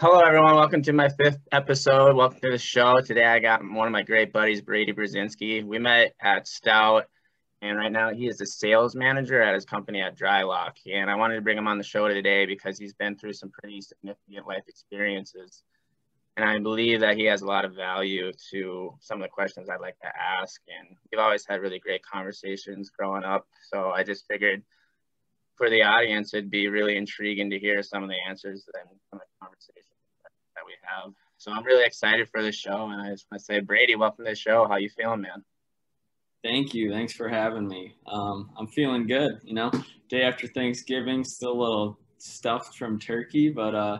Hello, everyone. Welcome to my fifth episode. Welcome to the show. Today, I got one of my great buddies, Brady Brzezinski. We met at Stout, and right now he is the sales manager at his company at Drylock. And I wanted to bring him on the show today because he's been through some pretty significant life experiences. And I believe that he has a lot of value to some of the questions I'd like to ask. And we've always had really great conversations growing up. So I just figured for the audience, it'd be really intriguing to hear some of the answers and some of the conversations that we have. So I'm really excited for the show, and I just want to say, Brady, welcome to the show. How you feeling, man? Thank you. Thanks for having me. Um, I'm feeling good. You know, day after Thanksgiving, still a little stuffed from turkey, but uh,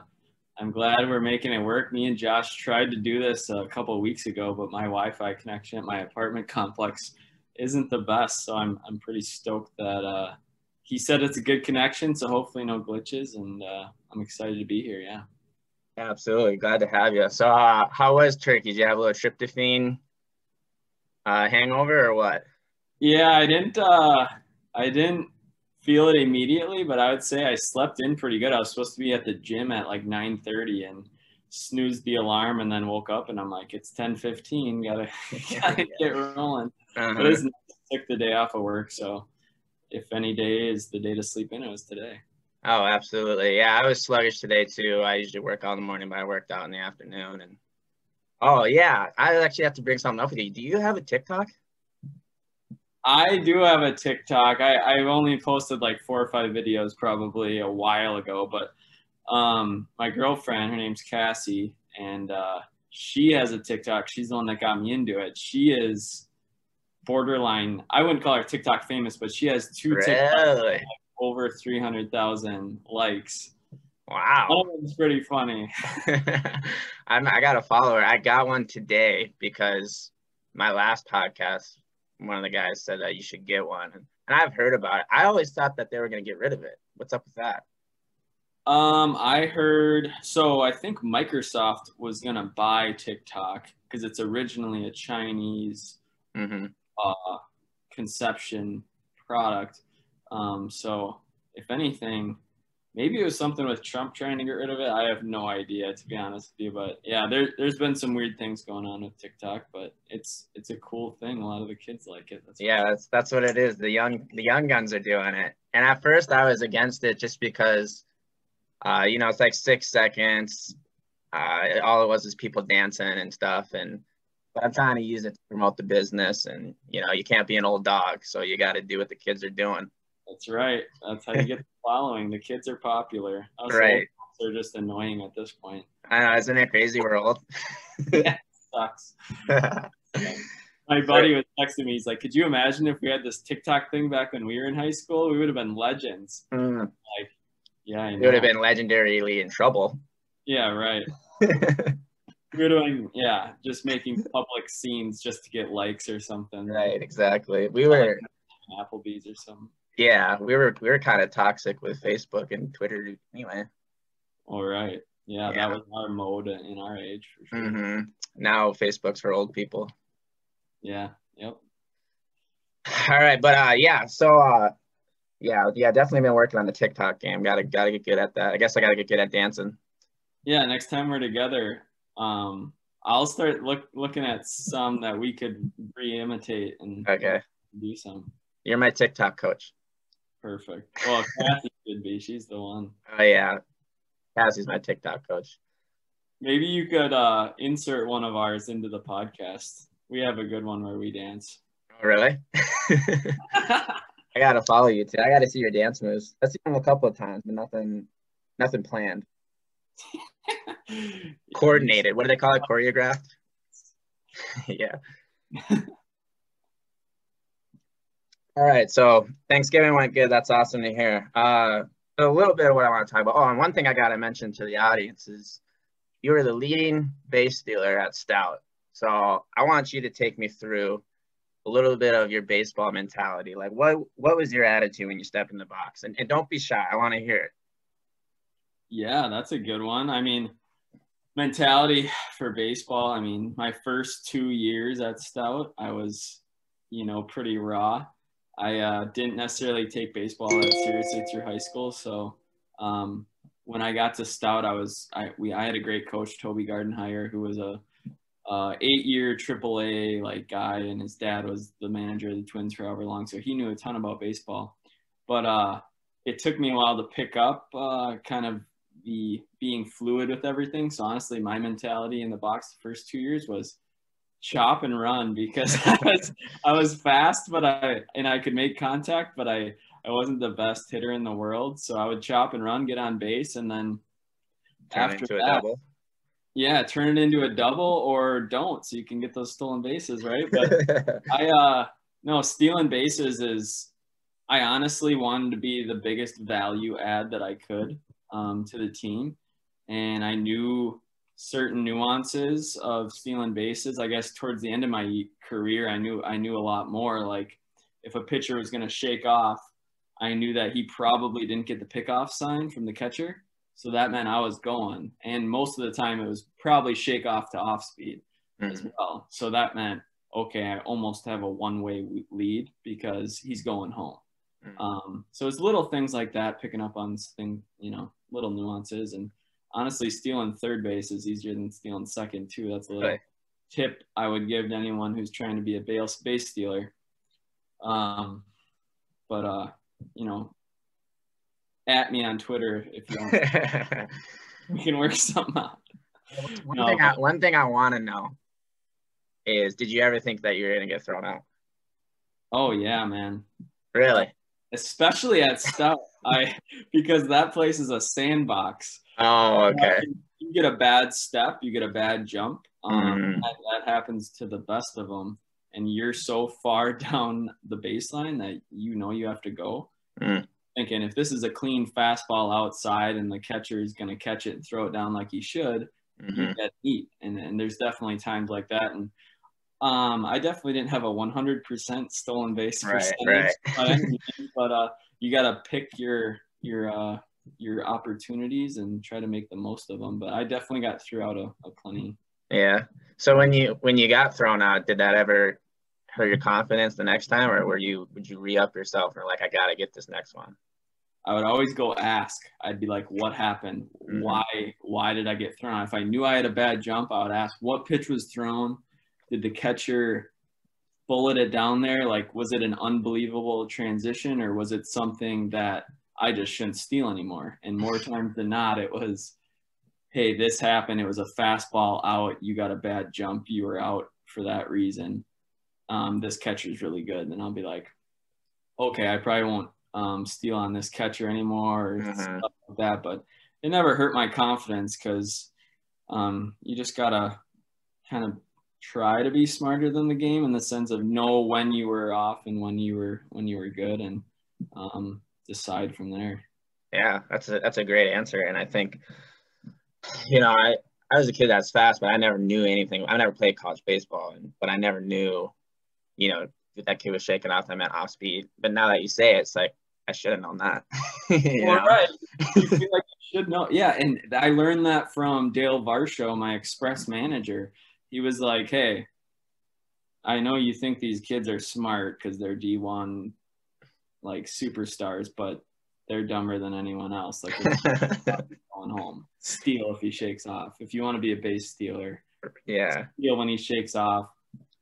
I'm glad we're making it work. Me and Josh tried to do this a couple of weeks ago, but my Wi-Fi connection at my apartment complex isn't the best. So I'm I'm pretty stoked that uh, he said it's a good connection, so hopefully no glitches, and uh, I'm excited to be here. Yeah. Absolutely, glad to have you. So, uh, how was Turkey? Did you have a little tryptophan uh, hangover or what? Yeah, I didn't. Uh, I didn't feel it immediately, but I would say I slept in pretty good. I was supposed to be at the gym at like 9:30 and snoozed the alarm, and then woke up and I'm like, it's 10:15. Gotta gotta get rolling. Uh-huh. But it's nice. took the day off of work, so if any day is the day to sleep in, it was today. Oh, absolutely. Yeah, I was sluggish today too. I usually work all in the morning, but I worked out in the afternoon. And oh yeah, I actually have to bring something up with you. Do you have a TikTok? I do have a TikTok. I, I've only posted like four or five videos probably a while ago, but um, my girlfriend, her name's Cassie, and uh, she has a TikTok. She's the one that got me into it. She is borderline. I wouldn't call her TikTok famous, but she has two really? TikToks over three hundred thousand likes. Wow, that was pretty funny. I'm, I got a follower. I got one today because my last podcast, one of the guys said that you should get one, and I've heard about it. I always thought that they were going to get rid of it. What's up with that? Um, I heard so. I think Microsoft was gonna buy TikTok because it's originally a Chinese mm-hmm uh, conception product. Um, so if anything, maybe it was something with Trump trying to get rid of it. I have no idea to be honest with you, but yeah, there, there's been some weird things going on with TikTok, but it's it's a cool thing. A lot of the kids like it. That's yeah, that's that's what it is. The young the young guns are doing it, and at first I was against it just because, uh, you know, it's like six seconds. Uh, all it was is people dancing and stuff, and but I'm trying to use it to promote the business. And you know, you can't be an old dog, so you got to do what the kids are doing. That's right. That's how you get the following. The kids are popular. Us right. They're just annoying at this point. I know, isn't it crazy? We're old. yeah, sucks. My buddy was texting me. He's like, "Could you imagine if we had this TikTok thing back when we were in high school? We would have been legends." Mm. Like, yeah, I know. We would have been legendarily in trouble. Yeah, right. We're doing, yeah, just making public scenes just to get likes or something. Right, exactly. We were Applebee's or something. Yeah, we were we were kind of toxic with Facebook and Twitter anyway. All right. Yeah, yeah. that was our mode in our age for sure. Mm-hmm. Now Facebook's for old people. Yeah. Yep. All right, but uh, yeah. So uh, yeah, yeah, definitely been working on the TikTok game. Gotta gotta get good at that. I guess I gotta get good at dancing. Yeah, next time we're together, um, I'll start look looking at some that we could re-imitate and okay. do some. You're my TikTok coach. Perfect. Well, Kathy should be. She's the one. Oh yeah, Cassie's my TikTok coach. Maybe you could uh, insert one of ours into the podcast. We have a good one where we dance. Oh, really? I gotta follow you too. I gotta see your dance moves. I've seen them a couple of times, but nothing, nothing planned. Coordinated. What do they call it? Choreographed? yeah. All right. So Thanksgiving went good. That's awesome to hear. Uh, a little bit of what I want to talk about. Oh, and one thing I got to mention to the audience is you were the leading base stealer at Stout. So I want you to take me through a little bit of your baseball mentality. Like what what was your attitude when you stepped in the box? And, and don't be shy. I want to hear it. Yeah, that's a good one. I mean, mentality for baseball. I mean, my first two years at Stout, I was, you know, pretty raw. I uh, didn't necessarily take baseball seriously through high school. So um, when I got to Stout, I was I we I had a great coach, Toby Gardenhire, who was a uh, eight-year AAA like guy, and his dad was the manager of the Twins for however long, so he knew a ton about baseball. But uh, it took me a while to pick up uh, kind of the being fluid with everything. So honestly, my mentality in the box the first two years was chop and run because I was I was fast, but I and I could make contact, but I I wasn't the best hitter in the world. So I would chop and run, get on base, and then turn after that, yeah, turn it into a double or don't, so you can get those stolen bases, right? But I uh no stealing bases is I honestly wanted to be the biggest value add that I could um, to the team, and I knew certain nuances of stealing bases. I guess towards the end of my career, I knew I knew a lot more. Like if a pitcher was going to shake off, I knew that he probably didn't get the pickoff sign from the catcher, so that meant I was going. And most of the time, it was probably shake off to off speed mm-hmm. as well. So that meant okay, I almost have a one way lead because he's going home. Mm-hmm. Um, so it's little things like that, picking up on thing, you know, little nuances and honestly, stealing third base is easier than stealing second too. That's a little right. tip I would give to anyone who's trying to be a base base stealer. Um, but uh, you know, at me on Twitter if you want. we can work something out. One no, thing, I, one thing I want to know is, did you ever think that you were gonna get thrown out? Oh yeah, man. Really? Especially at Stout, I because that place is a sandbox. Oh, okay. You get a bad step, you get a bad jump. Um, mm. that, that, happens to the best of them, and you're so far down the baseline that you know you have to go. Mm. Thinking if this is a clean fastball outside and the catcher is going to catch it and throw it down like he should, mm-hmm. you get eat. And, and there's definitely times like that. And um, I definitely didn't have a 100% stolen base right, percentage, right. but uh, you got to pick your your uh, your opportunities and try to make the most of them. But I definitely got through out a, a plenty. Yeah. So when you when you got thrown out, did that ever hurt your confidence the next time, or were you would you re up yourself and like I gotta get this next one? I would always go ask. I'd be like, "What happened? Mm-hmm. Why? Why did I get thrown?" If I knew I had a bad jump, I would ask, "What pitch was thrown? Did the catcher bullet it down there? Like, was it an unbelievable transition, or was it something that I just shouldn't steal anymore. And more times than not, it was, hey, this happened. It was a fastball out. You got a bad jump. You were out for that reason. Um, this catcher's really good. And I'll be like, okay, I probably won't um, steal on this catcher anymore or mm-hmm. stuff like that. But it never hurt my confidence because um, you just got to kind of try to be smarter than the game in the sense of know when you were off and when you were when you were good and um, decide from there. Yeah, that's a that's a great answer, and I think, you know, I I was a kid that's fast, but I never knew anything. I never played college baseball, and, but I never knew, you know, that kid was shaking off. I meant off speed. But now that you say it, it's like I should have known that. well, right. You feel like you should know. Yeah, and I learned that from Dale Varsho, my express manager. He was like, "Hey, I know you think these kids are smart because they're D1 like superstars, but they're dumber than anyone else. Like going home, steal if he shakes off. If you want to be a base stealer, yeah, steal when he shakes off.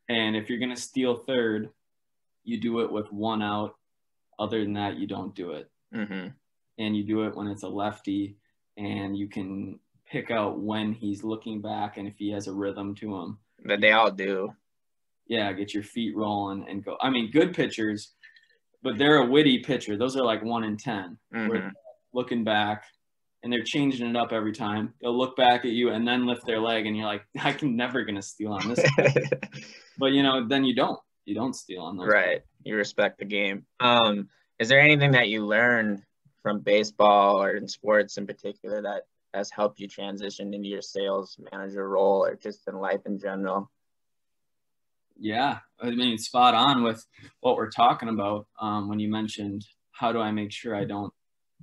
And if you're gonna steal third, you do it with one out. Other than that, you don't do it. Mm-hmm. And you do it when it's a lefty, and you can pick out when he's looking back and if he has a rhythm to him. That they all do. Yeah, get your feet rolling and go. I mean, good pitchers but they're a witty pitcher. Those are like one in 10 mm-hmm. looking back and they're changing it up every time. They'll look back at you and then lift their leg, and you're like, I can never gonna steal on this. but you know, then you don't. You don't steal on those. Right. You respect the game. Um, is there anything that you learned from baseball or in sports in particular that has helped you transition into your sales manager role or just in life in general? Yeah, I mean, spot on with what we're talking about um, when you mentioned how do I make sure I don't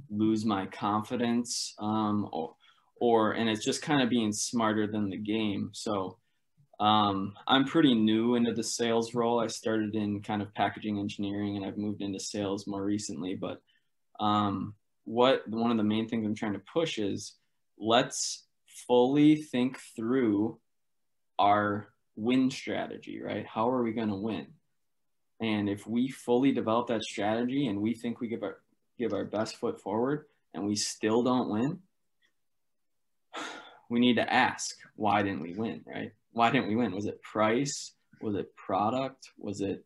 lose my confidence um, or, or, and it's just kind of being smarter than the game. So um, I'm pretty new into the sales role. I started in kind of packaging engineering and I've moved into sales more recently, but um, what one of the main things I'm trying to push is let's fully think through our win strategy, right? How are we going to win? And if we fully develop that strategy and we think we give our give our best foot forward and we still don't win, we need to ask, why didn't we win, right? Why didn't we win? Was it price? Was it product? Was it,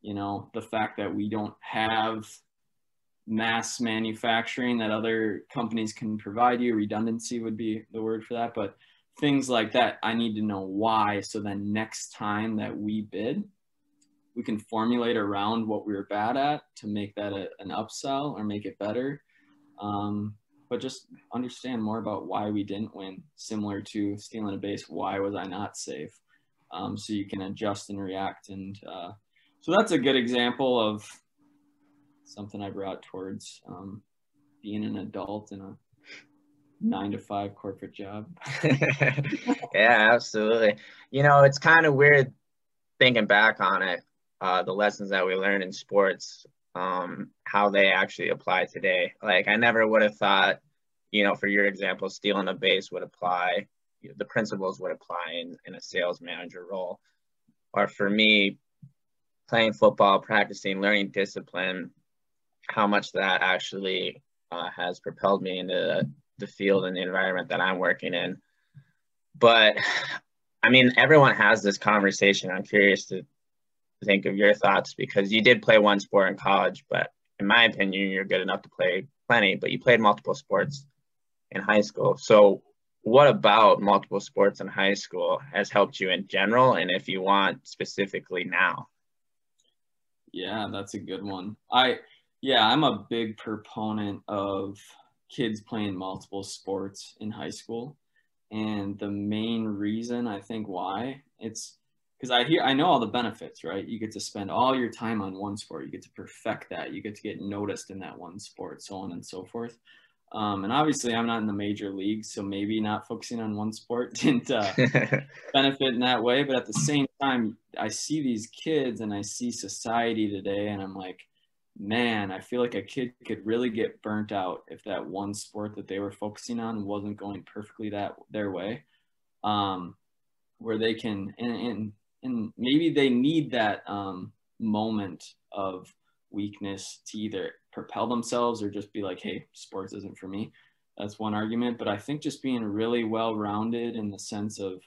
you know, the fact that we don't have mass manufacturing that other companies can provide you? Redundancy would be the word for that. But things like that, I need to know why. So then next time that we bid, we can formulate around what we were bad at to make that a, an upsell or make it better. Um, but just understand more about why we didn't win, similar to stealing a base. Why was I not safe? Um, so you can adjust and react. And uh, so that's a good example of something I brought towards um, being an adult in a nine to five corporate job. yeah, absolutely. You know, it's kind of weird thinking back on it, uh, the lessons that we learned in sports, um, how they actually apply today. Like, I never would have thought, you know, for your example, stealing a base would apply, the principles would apply in, in a sales manager role. Or for me, playing football, practicing, learning discipline, how much that actually uh, has propelled me into the field and the environment that I'm working in. But I mean, everyone has this conversation. I'm curious to think of your thoughts because you did play one sport in college, but in my opinion, you're good enough to play plenty, but you played multiple sports in high school. So, what about multiple sports in high school has helped you in general? And if you want specifically now? Yeah, that's a good one. I, yeah, I'm a big proponent of kids playing multiple sports in high school. And the main reason I think why it's because I hear I know all the benefits, right? You get to spend all your time on one sport, you get to perfect that, you get to get noticed in that one sport, so on and so forth. Um, and obviously, I'm not in the major leagues, so maybe not focusing on one sport didn't uh, benefit in that way. But at the same time, I see these kids and I see society today, and I'm like, man, I feel like a kid could really get burnt out if that one sport that they were focusing on wasn't going perfectly that their way. Um, where they can and, and and maybe they need that um, moment of weakness to either propel themselves or just be like, hey, sports isn't for me. That's one argument. But I think just being really well rounded in the sense of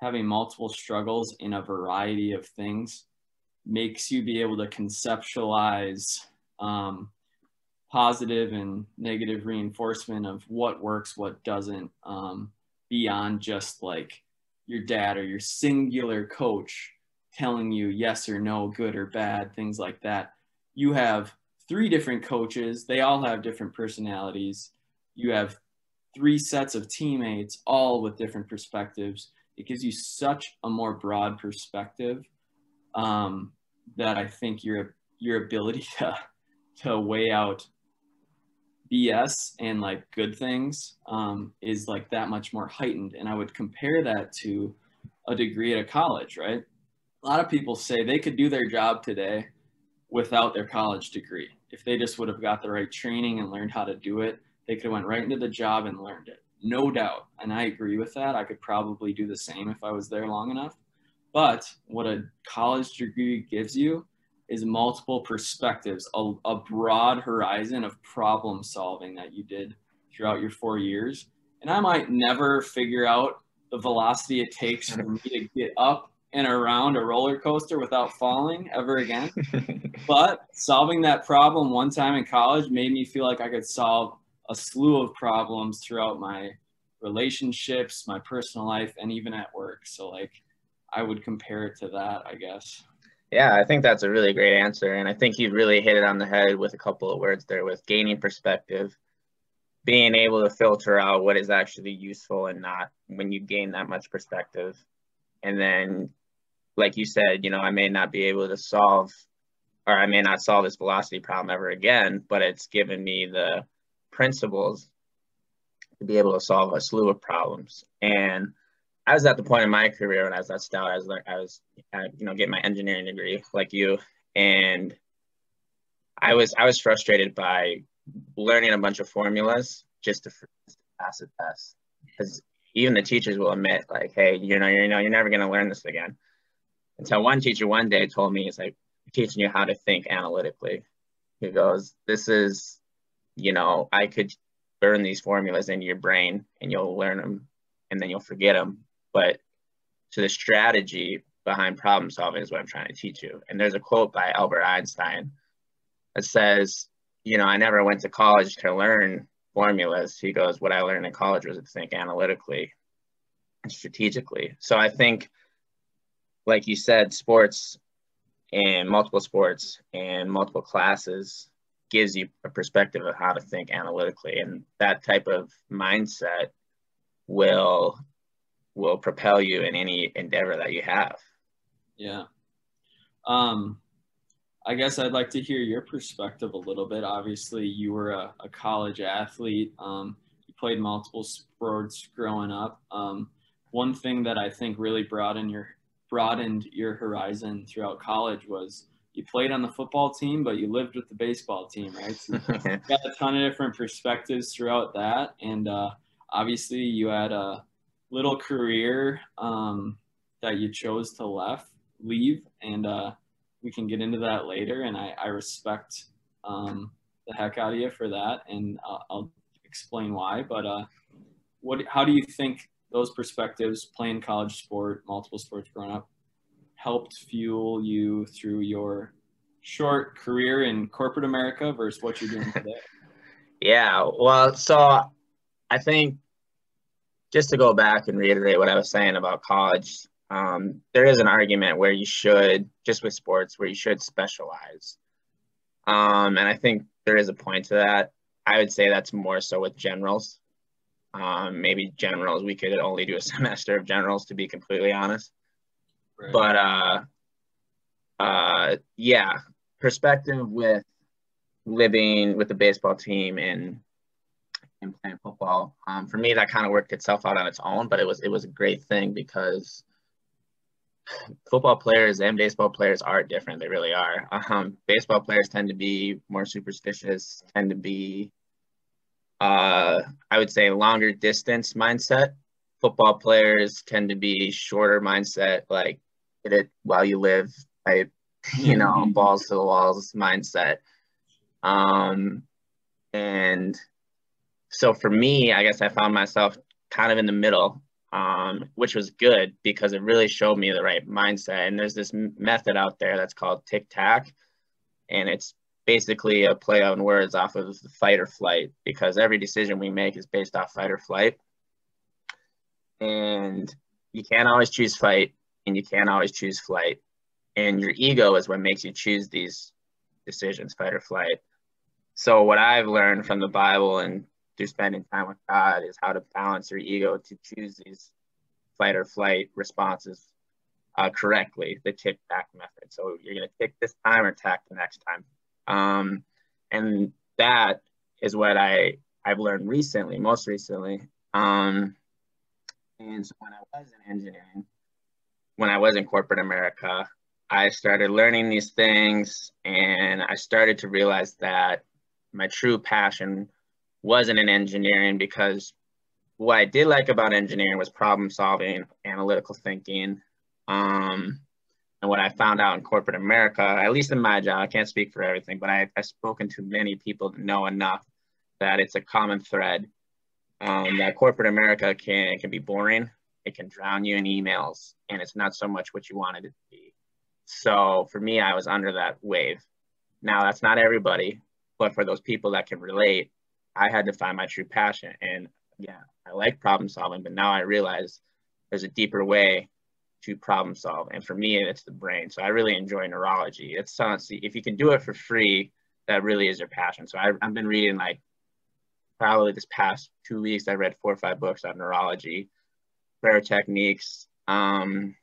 having multiple struggles in a variety of things makes you be able to conceptualize um, positive and negative reinforcement of what works, what doesn't, um, beyond just like your dad or your singular coach telling you yes or no, good or bad, things like that. You have three different coaches, they all have different personalities. You have three sets of teammates, all with different perspectives. It gives you such a more broad perspective um, that I think your your ability to to weigh out BS and like good things um, is like that much more heightened. And I would compare that to a degree at a college, right? A lot of people say they could do their job today without their college degree. If they just would have got the right training and learned how to do it, they could have went right into the job and learned it. No doubt. And I agree with that. I could probably do the same if I was there long enough. But what a college degree gives you is multiple perspectives, a, a broad horizon of problem solving that you did throughout your four years. And I might never figure out the velocity it takes for me to get up and around a roller coaster without falling ever again. but solving that problem one time in college made me feel like I could solve a slew of problems throughout my relationships, my personal life, and even at work. So, like, I would compare it to that, I guess. Yeah, I think that's a really great answer. And I think you really hit it on the head with a couple of words there with gaining perspective, being able to filter out what is actually useful and not when you gain that much perspective. And then, like you said, you know, I may not be able to solve or I may not solve this velocity problem ever again, but it's given me the principles to be able to solve a slew of problems. And I was at the point in my career when I was at Stout, I was I was, uh, you know, getting my engineering degree like you, and I was, I was frustrated by learning a bunch of formulas just to pass a test. Because even the teachers will admit, like, hey, you know, you know, you're never going to learn this again. Until one teacher one day told me, "It's like teaching you how to think analytically." He goes, "This is, you know, I could burn these formulas into your brain, and you'll learn them, and then you'll forget them. But to the strategy behind problem solving is what I'm trying to teach you." And there's a quote by Albert Einstein that says, "You know, I never went to college to learn formulas." He goes, "What I learned in college was to think analytically and strategically." So I think like you said, sports and multiple sports and multiple classes gives you a perspective of how to think analytically and that type of mindset will will propel you in any endeavor that you have. Yeah. Um i guess i'd like to hear your perspective a little bit. Obviously you were a, a college athlete. Um, you played multiple sports growing up. Um, one thing that i think really in your broadened your horizon throughout college was you played on the football team, but you lived with the baseball team, right? So you got a ton of different perspectives throughout that. And uh, obviously, you had a little career um, that you chose to left, leave. And uh, we can get into that later. And I, I respect um, the heck out of you for that. And I'll explain why. But uh, what, how do you think those perspectives, playing college sport, multiple sports growing up, helped fuel you through your short career in corporate America versus what you're doing today? yeah, well, so I think just to go back and reiterate what I was saying about college, um, there is an argument where you should, just with sports, where you should specialize. Um, and I think there is a point to that. I would say that's more so with generals. Um, maybe generals, we could only do a semester of generals to be completely honest. Right. But uh, uh, yeah, perspective with living with the baseball team and and playing football. Um, for me, that kind of worked itself out on its own, but it was it was a great thing because football players and baseball players are different. They really are. Um, baseball players tend to be more superstitious, tend to be uh, I would say longer distance mindset. Football players tend to be shorter mindset, like hit it while you live type, you know, balls to the walls mindset. Um, and so for me, I guess I found myself kind of in the middle, um, which was good because it really showed me the right mindset. And there's this method out there that's called tic tac, and it's basically a play on words off of fight or flight because every decision we make is based off fight or flight. And you can't always choose fight and you can't always choose flight. And your ego is what makes you choose these decisions, fight or flight. So, what I've learned from the Bible and through spending time with God is how to balance your ego to choose these fight or flight responses uh, correctly, the tic tac method. So, you're going to tick this time or tack the next time. Um, and that is what I I've learned recently, most recently. Um, and so when I was in engineering, when I was in corporate America, I started learning these things, and I started to realize that my true passion wasn't in engineering because what I did like about engineering was problem solving, analytical thinking, um, and what I found out in corporate America, at least in my job, I can't speak for everything, but I, I've spoken to many people to know enough that it's a common thread um, that corporate America can can be boring. It can drown you in emails, and it's not so much what you wanted it to be. So for me, I was under that wave. Now that's not everybody, but for those people that can relate, I had to find my true passion. And yeah, I like problem solving, but now I realize there's a deeper way to problem solve. And for me, it's the brain. So I really enjoy neurology. It's honestly, if you can do it for free, that really is your passion. So I, I've been reading like probably this past two weeks, I read four or five books on neurology, prayer techniques, um,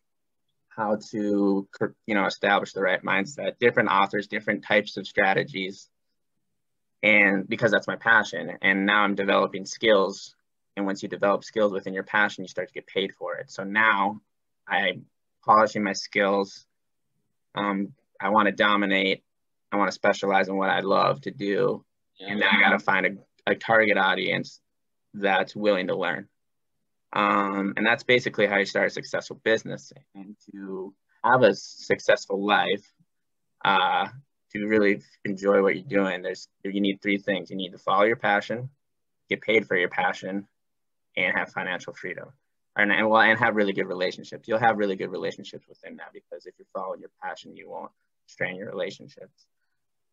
how to, you know, establish the right mindset, different authors, different types of strategies. And because that's my passion. And now I'm developing skills. And once you develop skills within your passion, you start to get paid for it. So now I'm polishing my skills. Um, I want to dominate. I want to specialize in what I love to do. yeah. and then I got to find a, a target audience that's willing to learn. Um, and that's basically how you start a successful business and to have a successful life. Uh, to really enjoy what you're doing, there's you need three things. You need to follow your passion, get paid for your passion, and have financial freedom. And, and well, and have really good relationships. You'll have really good relationships within that because if you're following your passion, you won't strain your relationships.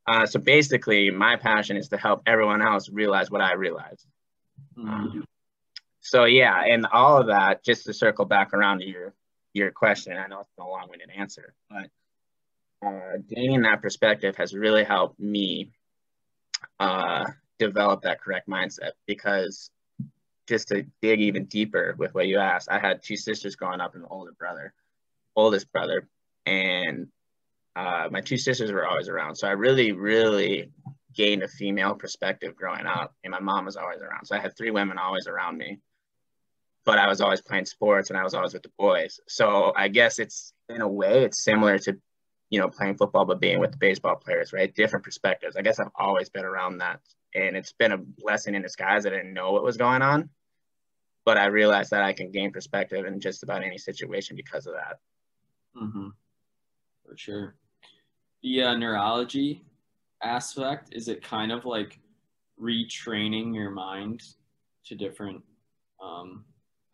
Uh, so basically, my passion is to help everyone else realize what I realized. Mm-hmm. Um, so yeah, and all of that, just to circle back around to your your question, I know it's a long-winded answer, but uh, gaining that perspective has really helped me uh, develop that correct mindset because just to dig even deeper with what you asked, I had two sisters growing up and an older brother, oldest brother, and uh, my two sisters were always around. So I really, really gained a female perspective growing up, and my mom was always around. So I had three women always around me, but I was always playing sports and I was always with the boys. So I guess it's in a way it's similar to, you know, playing football but being with baseball players, right? Different perspectives. I guess I've always been around that, and it's been a blessing in disguise. I didn't know what was going on, but I realized that I can gain perspective in just about any situation because of that. Mm-hmm. For sure. The uh, neurology aspect is it kind of like retraining your mind to different um,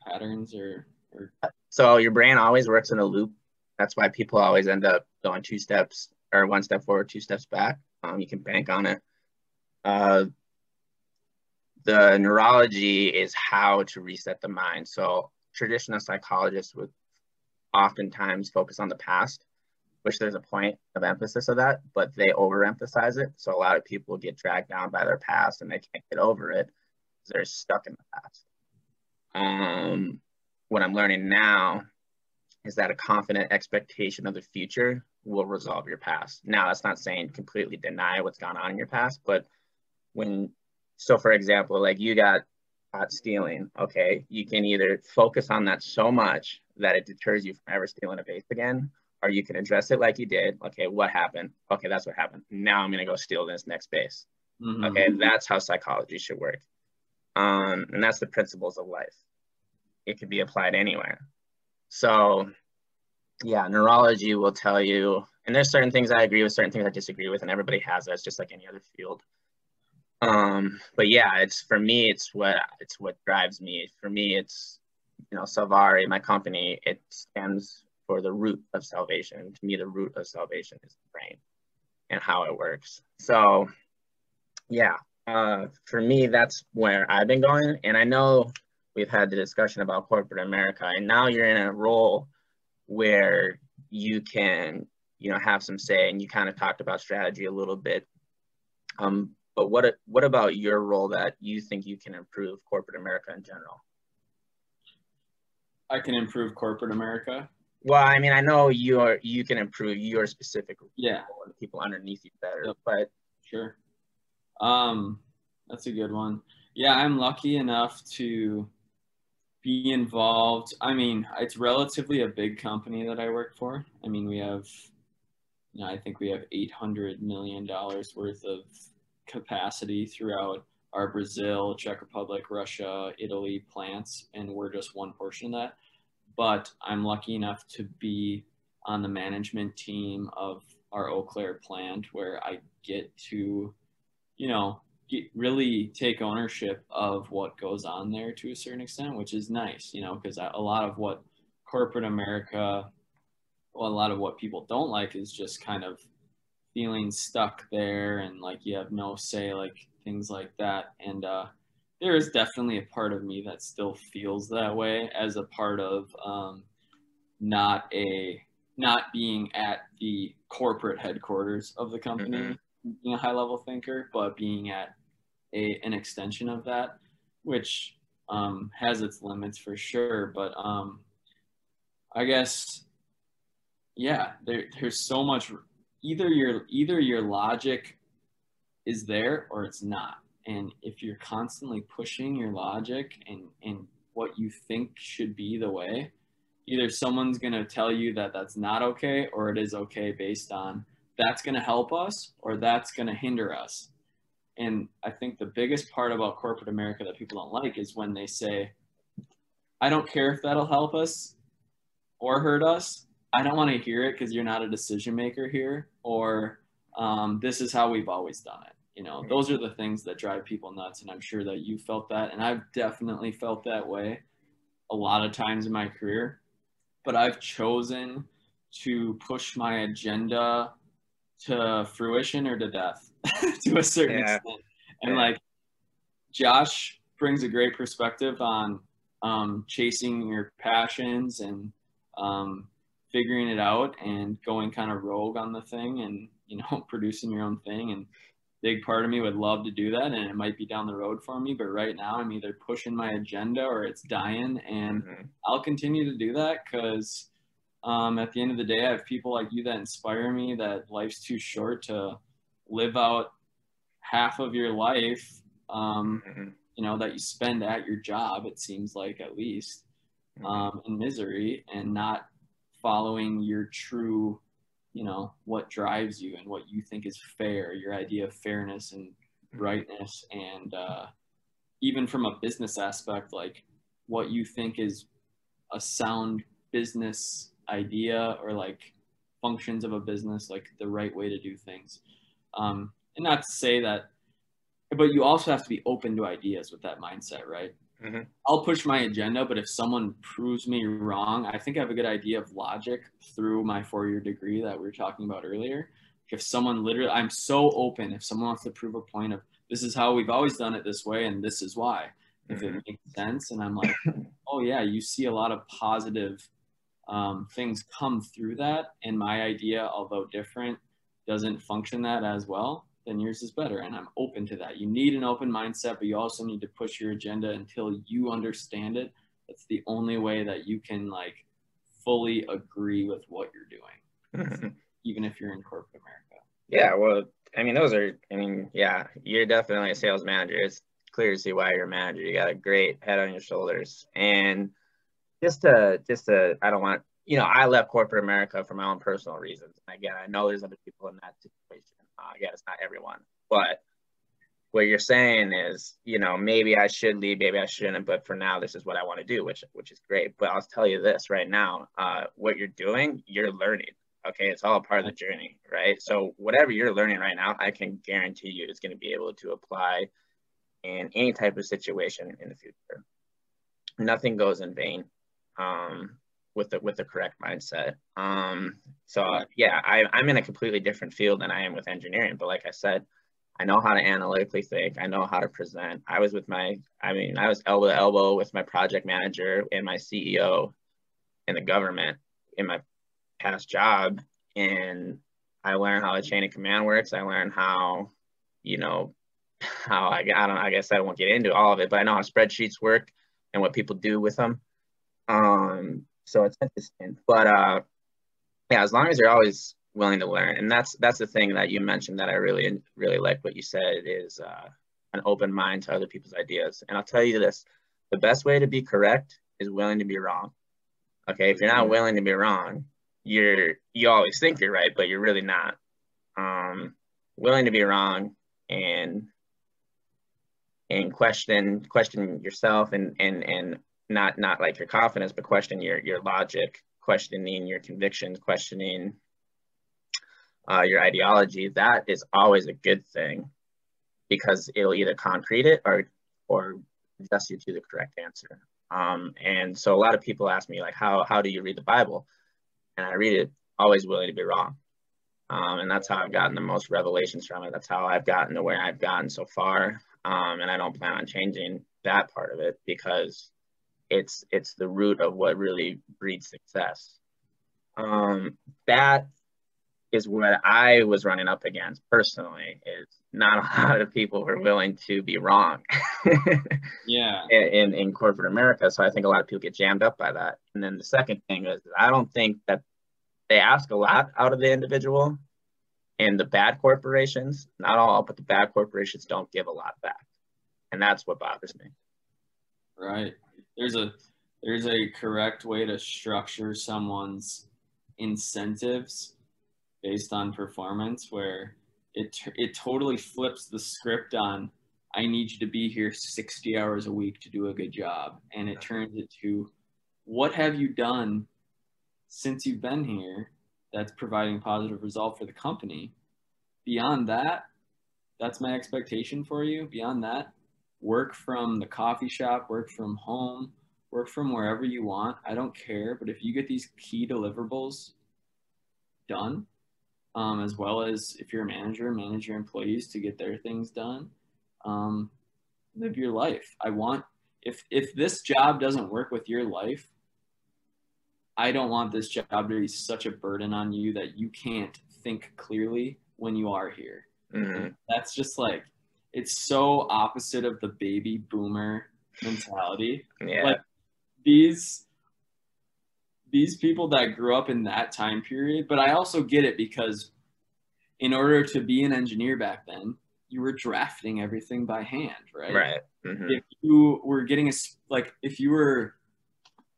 patterns or, or so your brain always works in a loop that's why people always end up going two steps or one step forward two steps back um, you can bank on it uh, the neurology is how to reset the mind so traditional psychologists would oftentimes focus on the past which there's a point of emphasis of that, but they overemphasize it. So a lot of people get dragged down by their past and they can't get over it. They're stuck in the past. Um, what I'm learning now is that a confident expectation of the future will resolve your past. Now, that's not saying completely deny what's gone on in your past, but when, so for example, like you got caught stealing, okay, you can either focus on that so much that it deters you from ever stealing a base again, or you can address it like you did. Okay, what happened? Okay, that's what happened. Now I'm gonna go steal this next base. Mm-hmm. Okay, that's how psychology should work. Um, and that's the principles of life. It can be applied anywhere. So, yeah, neurology will tell you, and there's certain things I agree with, certain things I disagree with, and everybody has that. It's just like any other field. Um, but yeah, it's for me, it's what it's what drives me. For me, it's you know, Salvare, my company, it stands for the root of salvation. To me, the root of salvation is the brain and how it works. So, yeah, uh, for me, that's where I've been going. And I know we've had the discussion about corporate America, and now you're in a role where you can, you know, have some say. And you kind of talked about strategy a little bit. Um, but what what about your role that you think you can improve corporate America in general? I can improve corporate America. Well, I mean, I know you are you can improve your specific yeah and people underneath you better, yep. but sure. Um, that's a good one. Yeah, I'm lucky enough to be involved. I mean, it's relatively a big company that I work for. I mean, we have, you know, I think we have 800 million dollars worth of capacity throughout our Brazil, Czech Republic, Russia, Italy plants, and we're just one portion of that but I'm lucky enough to be on the management team of our Eau Claire plant where I get to, you know, get, really take ownership of what goes on there to a certain extent, which is nice, you know, because a lot of what corporate America, well, a lot of what people don't like is just kind of feeling stuck there and like you have no say, like things like that. And, uh, there is definitely a part of me that still feels that way as a part of um, not a not being at the corporate headquarters of the company mm-hmm. Being a high level thinker but being at a an extension of that which um, has its limits for sure but um, i guess yeah there, there's so much either your either your logic is there or it's not and if you're constantly pushing your logic and, and what you think should be the way, either someone's to tell you that that's not okay or it is okay based on that's going to help us or that's going to hinder us. And I think the biggest part about corporate America that people don't like is when they say, I don't care if that'll help us or hurt us. I don't want to hear it because you're not a decision maker here, or um, this is how we've always done it. You know, those are the things that drive people nuts. And I'm sure that you felt that. And I've definitely felt that way a lot of times in my career. But I've chosen to push my agenda to fruition or to death to a certain yeah. extent. And yeah. like Josh brings a great perspective on um, chasing your passions and um, figuring it out and going kind of rogue on the thing and you know producing your own thing and big part of me would love to do that and it might be down the road for me but right now i'm either pushing my agenda or it's dying and mm-hmm. i'll continue to do that because um, at the end of the day i have people like you that inspire me that life's too short to live out half of your life um, mm-hmm. you know that you spend at your job it seems like at least mm-hmm. um, in misery and not following your true you know what drives you and what you think is fair your idea of fairness and mm-hmm. rightness and uh, even from a business aspect like what you think is a sound business idea or like functions of a business like the right way to do things um, and not to say that but you also have to be open to ideas with that mindset right Mm-hmm. I'll push my agenda, but if someone proves me wrong, I think I have a good idea of logic through my four year degree that we were talking about earlier. If someone literally, I'm so open, if someone wants to prove a point of this is how we've always done it this way and this is why, mm-hmm. if it mm-hmm. makes sense, and I'm like, oh yeah, you see a lot of positive um, things come through that, and my idea, although different, doesn't function that as well then yours is better. And I'm open to that. You need an open mindset, but you also need to push your agenda until you understand it. That's the only way that you can like fully agree with what you're doing, even if you're in corporate America. Yeah, well, I mean, those are, I mean, yeah, you're definitely a sales manager. It's clear to see why you're a manager. You got a great head on your shoulders. And just to, just to, I don't want, you know, I left corporate America for my own personal reasons. Again, I know there's other people in that situation uh, again, it's not everyone, but what you're saying is, you know, maybe I should leave, maybe I shouldn't, but for now, this is what I want to do, which which is great. But I'll tell you this right now: uh, what you're doing, you're learning. Okay, it's all part of the journey, right? So whatever you're learning right now, I can guarantee you, is going to be able to apply in any type of situation in the future. Nothing goes in vain. Um, with the with the correct mindset. Um, so uh, yeah, I, I'm in a completely different field than I am with engineering. But like I said, I know how to analytically think. I know how to present. I was with my, I mean, I was elbow to elbow with my project manager and my CEO in the government in my past job, and I learned how the chain of command works. I learned how, you know, how I, I don't. I guess I won't get into all of it, but I know how spreadsheets work and what people do with them. Um, so it's interesting. But uh, yeah, as long as you're always willing to learn, and that's that's the thing that you mentioned that I really really like what you said is uh, an open mind to other people's ideas. And I'll tell you this: the best way to be correct is willing to be wrong. Okay, if you're not willing to be wrong, you're you always think you're right, but you're really not. Um, willing to be wrong and and question question yourself and and and not not like your confidence, but question your your logic, questioning your convictions, questioning uh, your ideology. That is always a good thing because it'll either concrete it or or adjust you to the correct answer. Um, and so a lot of people ask me like, how how do you read the Bible? And I read it always willing to be wrong. Um, and that's how I've gotten the most revelations from it. That's how I've gotten to where I've gotten so far. Um, and I don't plan on changing that part of it because it's it's the root of what really breeds success. Um, that is what I was running up against personally. Is not a lot of people were willing to be wrong. yeah. In in corporate America, so I think a lot of people get jammed up by that. And then the second thing is I don't think that they ask a lot out of the individual. And the bad corporations, not all, but the bad corporations don't give a lot back. And that's what bothers me. Right there's a there's a correct way to structure someone's incentives based on performance where it it totally flips the script on I need you to be here 60 hours a week to do a good job. And it turns it to what have you done since you've been here that's providing positive result for the company? Beyond that, that's my expectation for you. Beyond that, work from the coffee shop, work from home, work from wherever you want. I don't care. But if you get these key deliverables done, um, as well as if you're a manager, manage your employees to get their things done um, live your life. I want if if this job doesn't work with your life, I don't want this job to be such a burden on you that you can't think clearly when you are here. Mm-hmm. That's just like it's so opposite of the baby boomer mentality. Yeah. Like these these people that grew up in that time period, but I also get it because in order to be an engineer back then, you were drafting everything by hand, right? Right. Mm-hmm. If you were getting a like if you were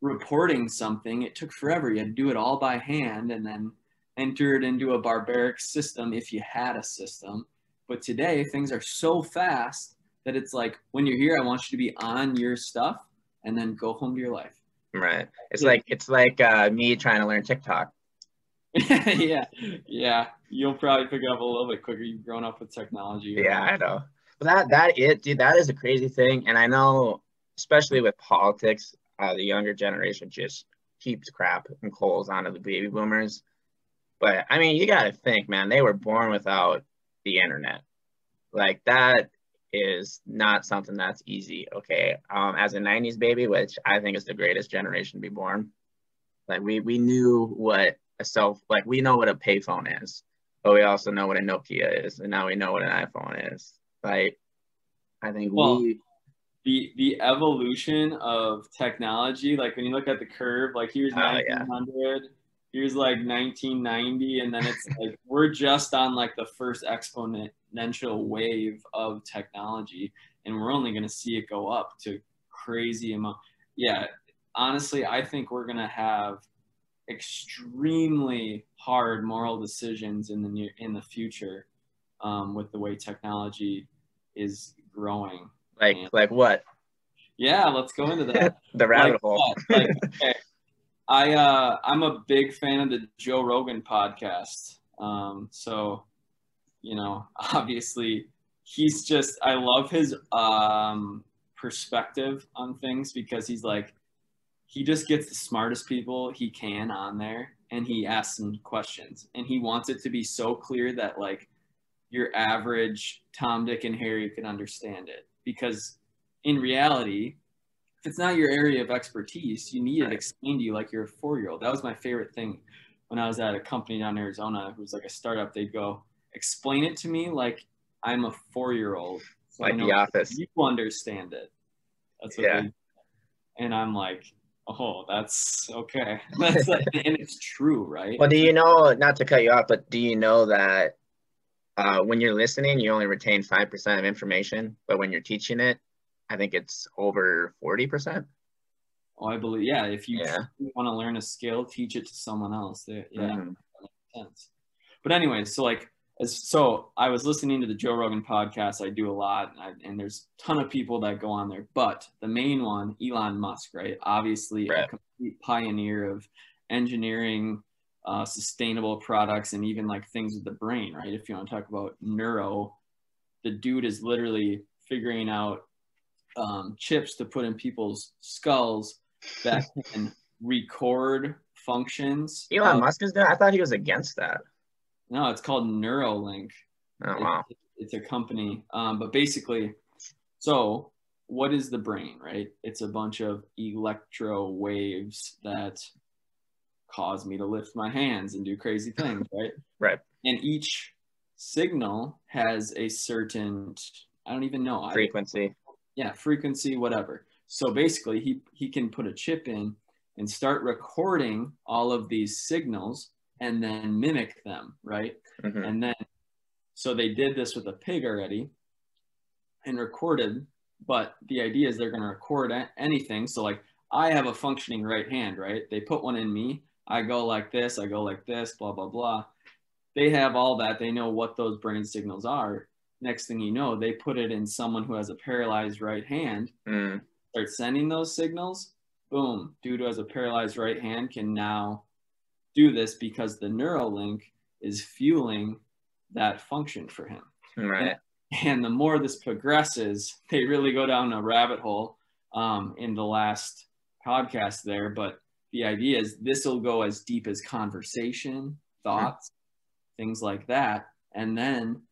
reporting something, it took forever. You had to do it all by hand and then enter it into a barbaric system if you had a system. But today things are so fast that it's like when you're here, I want you to be on your stuff and then go home to your life. Right. It's yeah. like it's like uh, me trying to learn TikTok. yeah, yeah. You'll probably pick it up a little bit quicker. You've grown up with technology. Yeah, I know. But that that it, dude. That is a crazy thing, and I know, especially with politics, uh, the younger generation just keeps crap and coals onto the baby boomers. But I mean, you got to think, man. They were born without the internet. Like that is not something that's easy. Okay, um, as a '90s baby, which I think is the greatest generation to be born. Like we we knew what a self, like we know what a payphone is, but we also know what a Nokia is, and now we know what an iPhone is. Like I think well, we the the evolution of technology, like when you look at the curve, like here's uh, 1900, yeah. Here's like 1990, and then it's like we're just on like the first exponential wave of technology, and we're only going to see it go up to crazy amount. Yeah, honestly, I think we're going to have extremely hard moral decisions in the near in the future um, with the way technology is growing. Like and, like what? Yeah, let's go into that. the rabbit like hole. like, okay. I uh, I'm a big fan of the Joe Rogan podcast. Um, so, you know, obviously, he's just I love his um, perspective on things because he's like he just gets the smartest people he can on there and he asks them questions and he wants it to be so clear that like your average tom dick and harry can understand it because in reality it's not your area of expertise you need it explained to you like you're a four year old that was my favorite thing when i was at a company down in arizona it was like a startup they'd go explain it to me like i'm a four year old so like the office you understand it that's what yeah. They, and i'm like oh, that's okay. That's like, and it's true, right? Well, do you know, not to cut you off, but do you know that uh, when you're listening, you only retain 5% of information, but when you're teaching it, I think it's over 40%. Oh, I believe, yeah. If you yeah. want to learn a skill, teach it to someone else. Yeah, mm-hmm. sense. But anyway, so like as so I was listening to the Joe Rogan podcast. I do a lot, and, I, and, there's a ton of people that go on there. But the main one, Elon Musk, right? Obviously, right. a complete pioneer of engineering, uh, sustainable products, and even like things with the brain, right? If you want to talk about neuro, the dude is literally figuring out um, chips to put in people's skulls that can record functions. Elon of, Musk is there. I thought he was against that. No, it's called Neuralink. Oh wow. It, it's a company. Um, but basically, so what is the brain, right? It's a bunch of electro waves that cause me to lift my hands and do crazy things, right? right. And each signal has a certain I don't even know frequency. Yeah, frequency, whatever. So basically, he he can put a chip in and start recording all of these signals and then mimic them, right? Mm-hmm. And then, so they did this with a pig already and recorded, but the idea is they're going to record anything. So, like, I have a functioning right hand, right? They put one in me. I go like this, I go like this, blah, blah, blah. they have all that. They know what those brain signals are. Next thing you know, they put it in someone who has a paralyzed right hand, mm. start sending those signals. Boom, dude who has a paralyzed right hand can now do this because the Neuralink is fueling that function for him. Right. And the more this progresses, they really go down a rabbit hole um, in the last podcast there. But the idea is this will go as deep as conversation, thoughts, mm-hmm. things like that. And then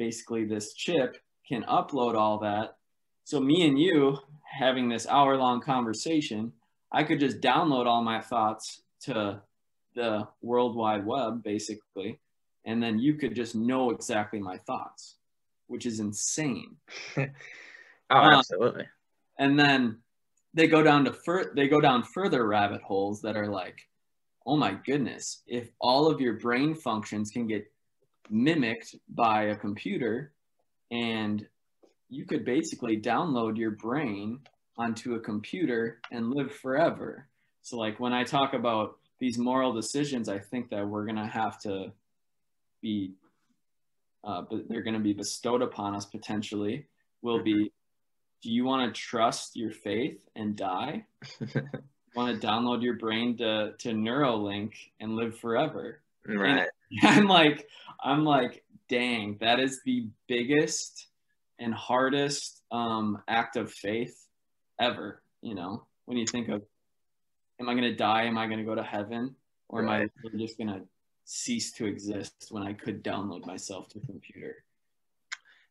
basically this chip can upload all that. So me and you having this hour long conversation, I could just download all my thoughts to the World Wide Web, basically, and then you could just know exactly my thoughts, which is insane. oh, uh, absolutely. and then they go down to fur- they go down further rabbit holes that are like, oh my goodness, if all of your brain functions can get mimicked by a computer, and you could basically download your brain onto a computer and live forever. So like when I talk about these moral decisions, I think that we're gonna have to be, uh, but they're gonna be bestowed upon us potentially. Will be, do you want to trust your faith and die? want to download your brain to to Neuralink and live forever? Right. And I'm like, I'm like, dang, that is the biggest and hardest um, act of faith ever. You know, when you think of am I going to die? Am I going to go to heaven? Or right. am I just going to cease to exist when I could download myself to a computer?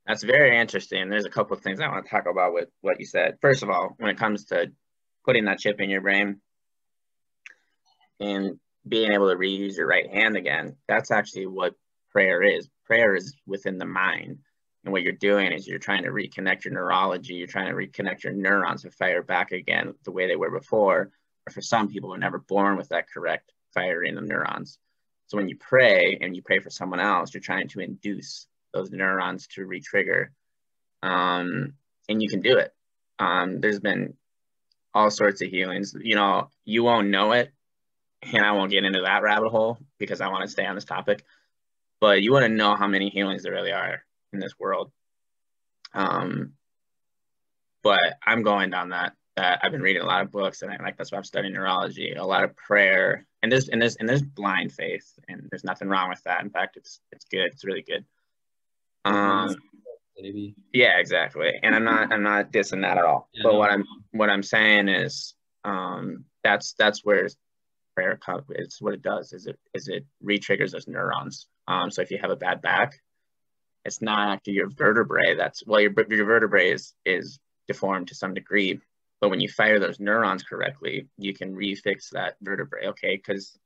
That's very interesting. There's a couple of things I want to talk about with what you said. First of all, when it comes to putting that chip in your brain and being able to reuse your right hand again, that's actually what prayer is. Prayer is within the mind. And what you're doing is you're trying to reconnect your neurology, you're trying to reconnect your neurons to fire back again the way they were before or for some people, are never born with that correct firing of neurons. So when you pray and you pray for someone else, you're trying to induce those neurons to re-trigger, um, and you can do it. Um, there's been all sorts of healings. You know, you won't know it, and I won't get into that rabbit hole because I want to stay on this topic. But you want to know how many healings there really are in this world. Um, but I'm going down that that I've been reading a lot of books, and I like that's why I'm studying neurology. A lot of prayer, and there's and there's and there's blind faith, and there's nothing wrong with that. In fact, it's it's good. It's really good. Um, Maybe. Yeah, exactly. And I'm not I'm not dissing that at all. Yeah, but no. what I'm what I'm saying is, um, that's that's where prayer. It's what it does. Is it is it re-triggers those neurons. Um, so if you have a bad back, it's not actually your vertebrae. That's well, your your vertebrae is is deformed to some degree but when you fire those neurons correctly, you can refix that vertebrae, okay? Because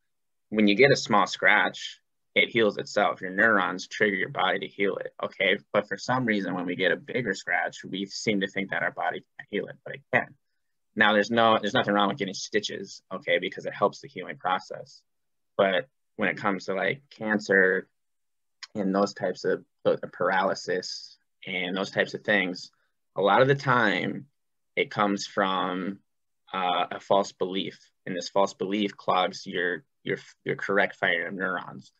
when you get a small scratch, it heals itself. Your neurons trigger your body to heal it, okay? But for some reason, when we get a bigger scratch, we seem to think that our body can't heal it, but it can. Now, there's no, there's nothing wrong with getting stitches, okay, because it helps the healing process. But when it comes to like cancer and those types of paralysis and those types of things, a lot of the time it comes from uh, a false belief, and this false belief clogs your your your correct firing of neurons.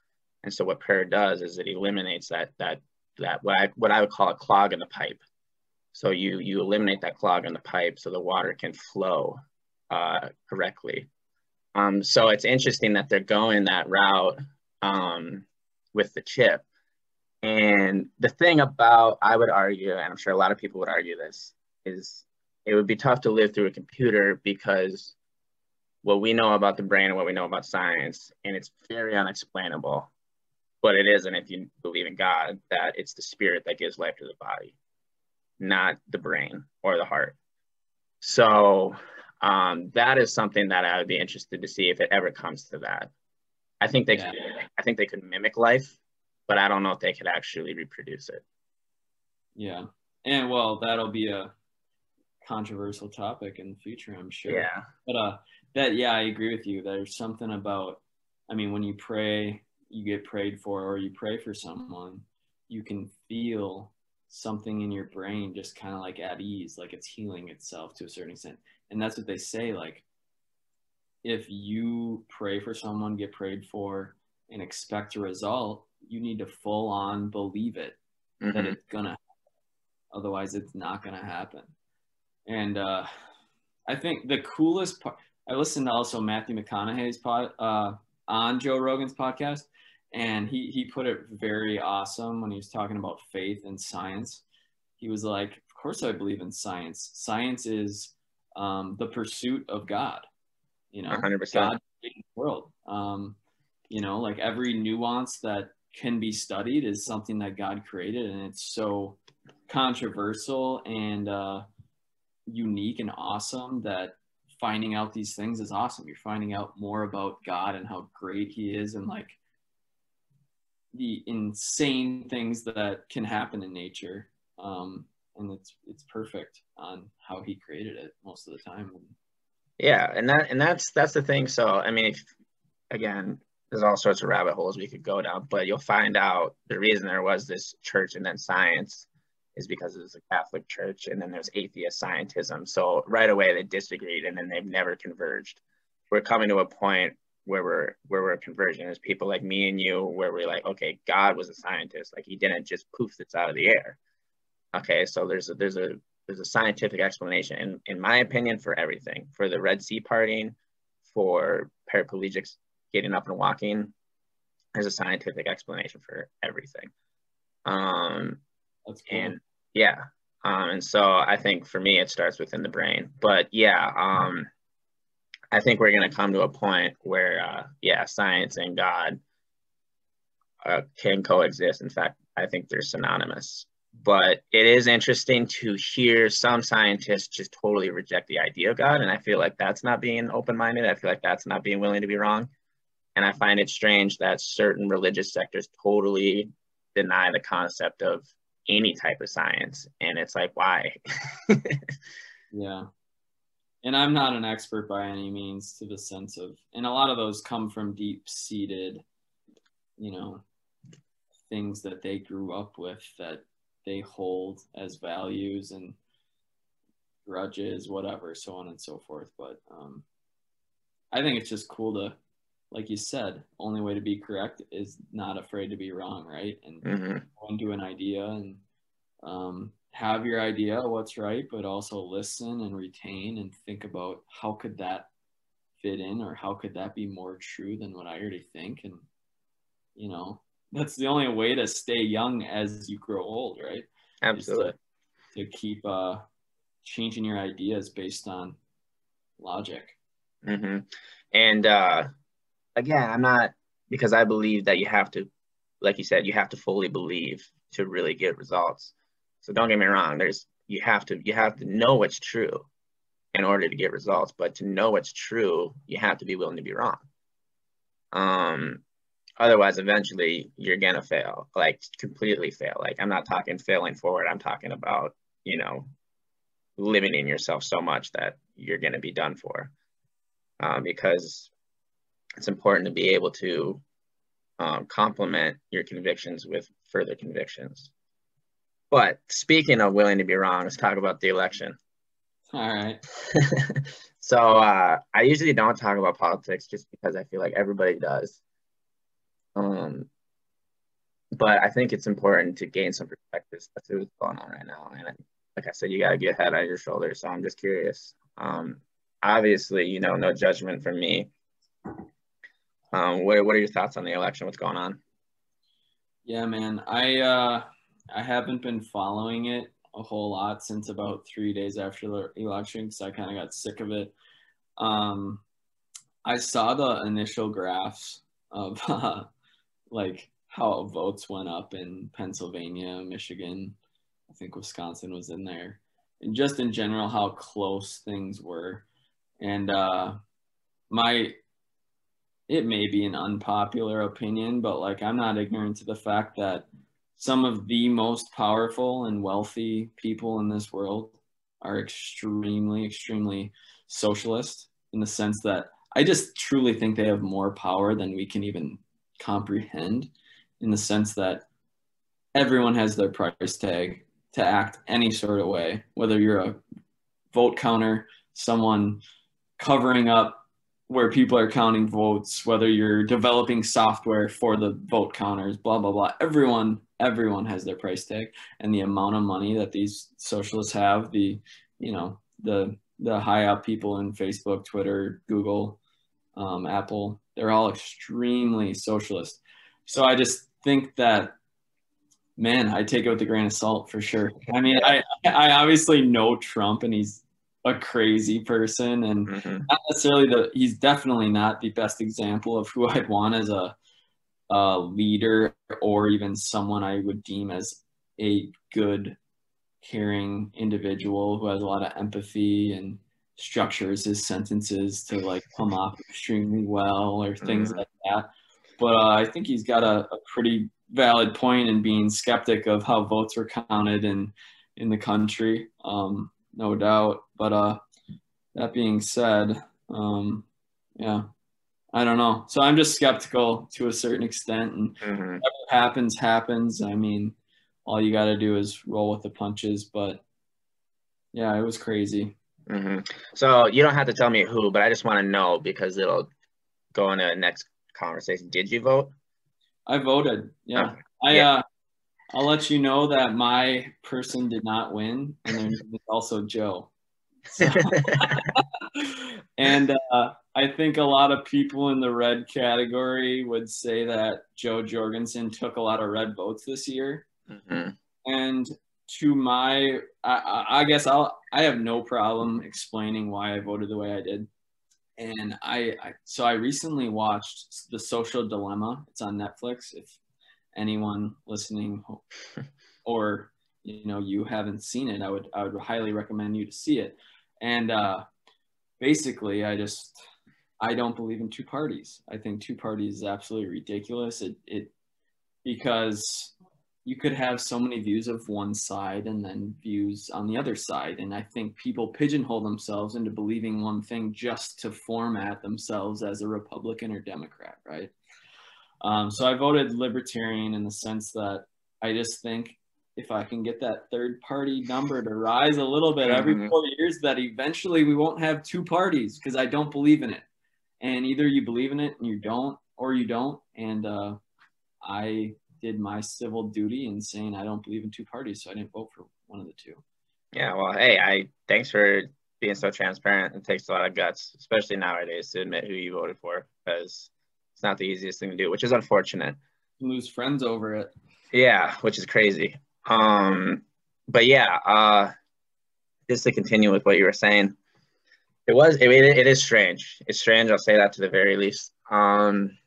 And so what prayer does is it eliminates that that that what I what I would call a clog in the pipe. So you you eliminate that clog in the pipe so the water can flow uh, correctly. Um, so it's interesting that they're going that route um, with the chip. And the thing about I would argue, and I'm sure a lot of people would argue this, is it would be tough to live through a computer because what we know about the brain and what we know about science, and it's very unexplainable, but it isn't if you believe in God, that it's the spirit that gives life to the body, not the brain or the heart. So um, that is something that I would be interested to see if it ever comes to that. I think they yeah. could, I think they could mimic life, but I don't know if they could actually reproduce it. Yeah. And well, that'll be a controversial topic in the future, I'm sure. Yeah. But uh, that yeah, I agree with you. There's something about, I mean, when you pray, you get prayed for, or you pray for someone, you can feel something in your brain just kind of like at ease, like it's healing itself to a certain extent. And that's what they say. Like, if you pray for someone, get prayed for, and expect a result, you need to full on believe it mm-hmm. that it's gonna Happen. otherwise it's not gonna happen and uh, i think the coolest part i listened to also matthew mcconaughey's pod uh, on joe rogan's podcast and he he put it very awesome when he was talking about faith and science. He was like of course i believe in science. Science is um, the pursuit of god you know? 100% god the world. Um, you know like every nuance that can be studied is something that god created and it's so controversial and uh, unique and awesome that finding out these things is awesome. You're finding out more about god and how great he is and like the insane things that can happen in nature. Um, and it's it's perfect on how he created it most of the time. Yeah and that and that's that's the thing. So i mean if again there's all sorts of rabbit holes we could go down but you'll find out the reason there was this church and then science is because it was a catholic church and then there's atheist scientism. So right away they disagreed and then they've never converged. We're coming to a point where we're where we're conversion is people like me and you where we're like okay god was a scientist. Like he didn't just poof this out of the air. Okay so there's a there's a there's a scientific explanation in, in my opinion for everything for the red sea parting for paraplegics getting up and walking. There's a scientific explanation for everything. Um That's cool. and yeah um and so i think for me it starts within the brain. But yeah um I think we're going to come to a point where, uh, yeah, science and God uh, can coexist. In fact, I think they're synonymous. But it is interesting to hear some scientists just totally reject the idea of God. And I feel like that's not being open minded. I feel like that's not being willing to be wrong. And I find it strange that certain religious sectors totally deny the concept of any type of science. And it's like, why? yeah and I'm not an expert by any means to the sense of, and a lot of those come from deep seated, you know, things that they grew up with that they hold as values and grudges, whatever, so on and so forth. But um, I think it's just cool to, like you said, only way to be correct is not afraid to be wrong, right? And mm-hmm. go into an idea and um, have your idea what's right, but also listen and retain and think about how could that fit in or how could that be more true than what I already think. And, you know, that's the only way to stay young as you grow old, right? Absolutely. To, to, keep uh, changing your ideas based on logic. Mm-hmm. And uh, again, I'm not because I believe that you have to, like you said, you have to fully believe to really get results. So don't get me wrong. There's you have to you have to know what's true in order to get results. But to know what's true, you have to be willing to be wrong. Um, otherwise, eventually you're gonna fail, like completely fail. Like I'm not talking failing forward. I'm talking about you know limiting yourself so much that you're gonna be done for. Um, because it's important to be able to um, complement your convictions with further convictions. But speaking of willing to be wrong, let's talk about the election. All right. so uh, I usually don't talk about politics just because I feel like everybody does. Um, but I think it's important to gain some perspective, That's what's going on right now. And like I said, you got to get head on your shoulders. So I'm just curious. Um, obviously, you know, no judgment from me. Um, what, what are your thoughts on the election? What's going on? Yeah, man. I uh, I haven't been following it a whole lot since about three days after the election because I kind of got sick of it. Um, I saw the initial graphs of uh, like how votes went up in Pennsylvania, Michigan. I think Wisconsin was in there, and just in general how close things were. And uh, my it may be an unpopular opinion, but like I'm not ignorant to the fact that some of the most powerful and wealthy people in this world are extremely, extremely socialist in the sense that I just truly think they have more power than we can even comprehend in the sense that everyone has their price tag to act any sort of way, whether you're a vote counter, someone covering up where people are counting votes, whether you're developing software for the vote counters, blah blah blah. Everyone everyone has their price tag, and the amount of money that these socialists have, the you know the the high up people in Facebook, Twitter, Google, um, Apple, they're all extremely socialist. So I just think that man, I take it with a grain of salt for sure. I mean, I I obviously know Trump and he's a crazy person and mm-hmm. not necessarily the he's definitely not the best example of who I'd want as a, a leader or even someone I would deem as a good caring individual who has a lot of empathy and structures his sentences to like come off extremely well or things mm-hmm. like that. But uh, I think he's got a, a pretty valid point in being skeptic of how votes were counted in in the country. Um, no doubt. But uh, that being said, um, yeah, I don't know. So I'm just skeptical to a certain extent, and mm-hmm. whatever happens, happens. I mean, all you got to do is roll with the punches. But yeah, it was crazy. Mm-hmm. So you don't have to tell me who, but I just want to know because it'll go into the next conversation. Did you vote? I voted. Yeah, okay. I yeah. uh, I'll let you know that my person did not win, and there's also Joe. So, and uh, I think a lot of people in the red category would say that Jo Jorgensen took a lot of red votes this year. Mm-hmm. And to my, I, I guess I'll, I have no problem explaining why I voted the way I did. And I, I so I recently watched The Social Dilemma. It's on Netflix. If anyone listening or you know you haven't seen it, I would I would highly recommend you to see it. And uh, basically, I just I don't believe in two parties. I think two parties is absolutely ridiculous. It it because you could have so many views of one side and then views on the other side. And I think people pigeonhole themselves into believing one thing just to format themselves as a Republican or Democrat, right? Um, so I voted libertarian in the sense that I just think if I can get that third party number to rise a little bit every mm-hmm. four years, that eventually we won't have two parties because I don't believe in it. And either you believe in it and you don't, or you don't. And uh, I did my civil duty in saying I don't believe in two parties, so I didn't vote for one of the two. Yeah, well, hey, I thanks for being so transparent. It takes a lot of guts, especially nowadays, to admit who you voted for because it's not the easiest thing to do, which is unfortunate. You lose friends over it. Yeah, which is crazy. Um, but yeah, uh, just to continue with what you were saying, it was it, it is strange. It's strange. I'll say that to the very least. Um,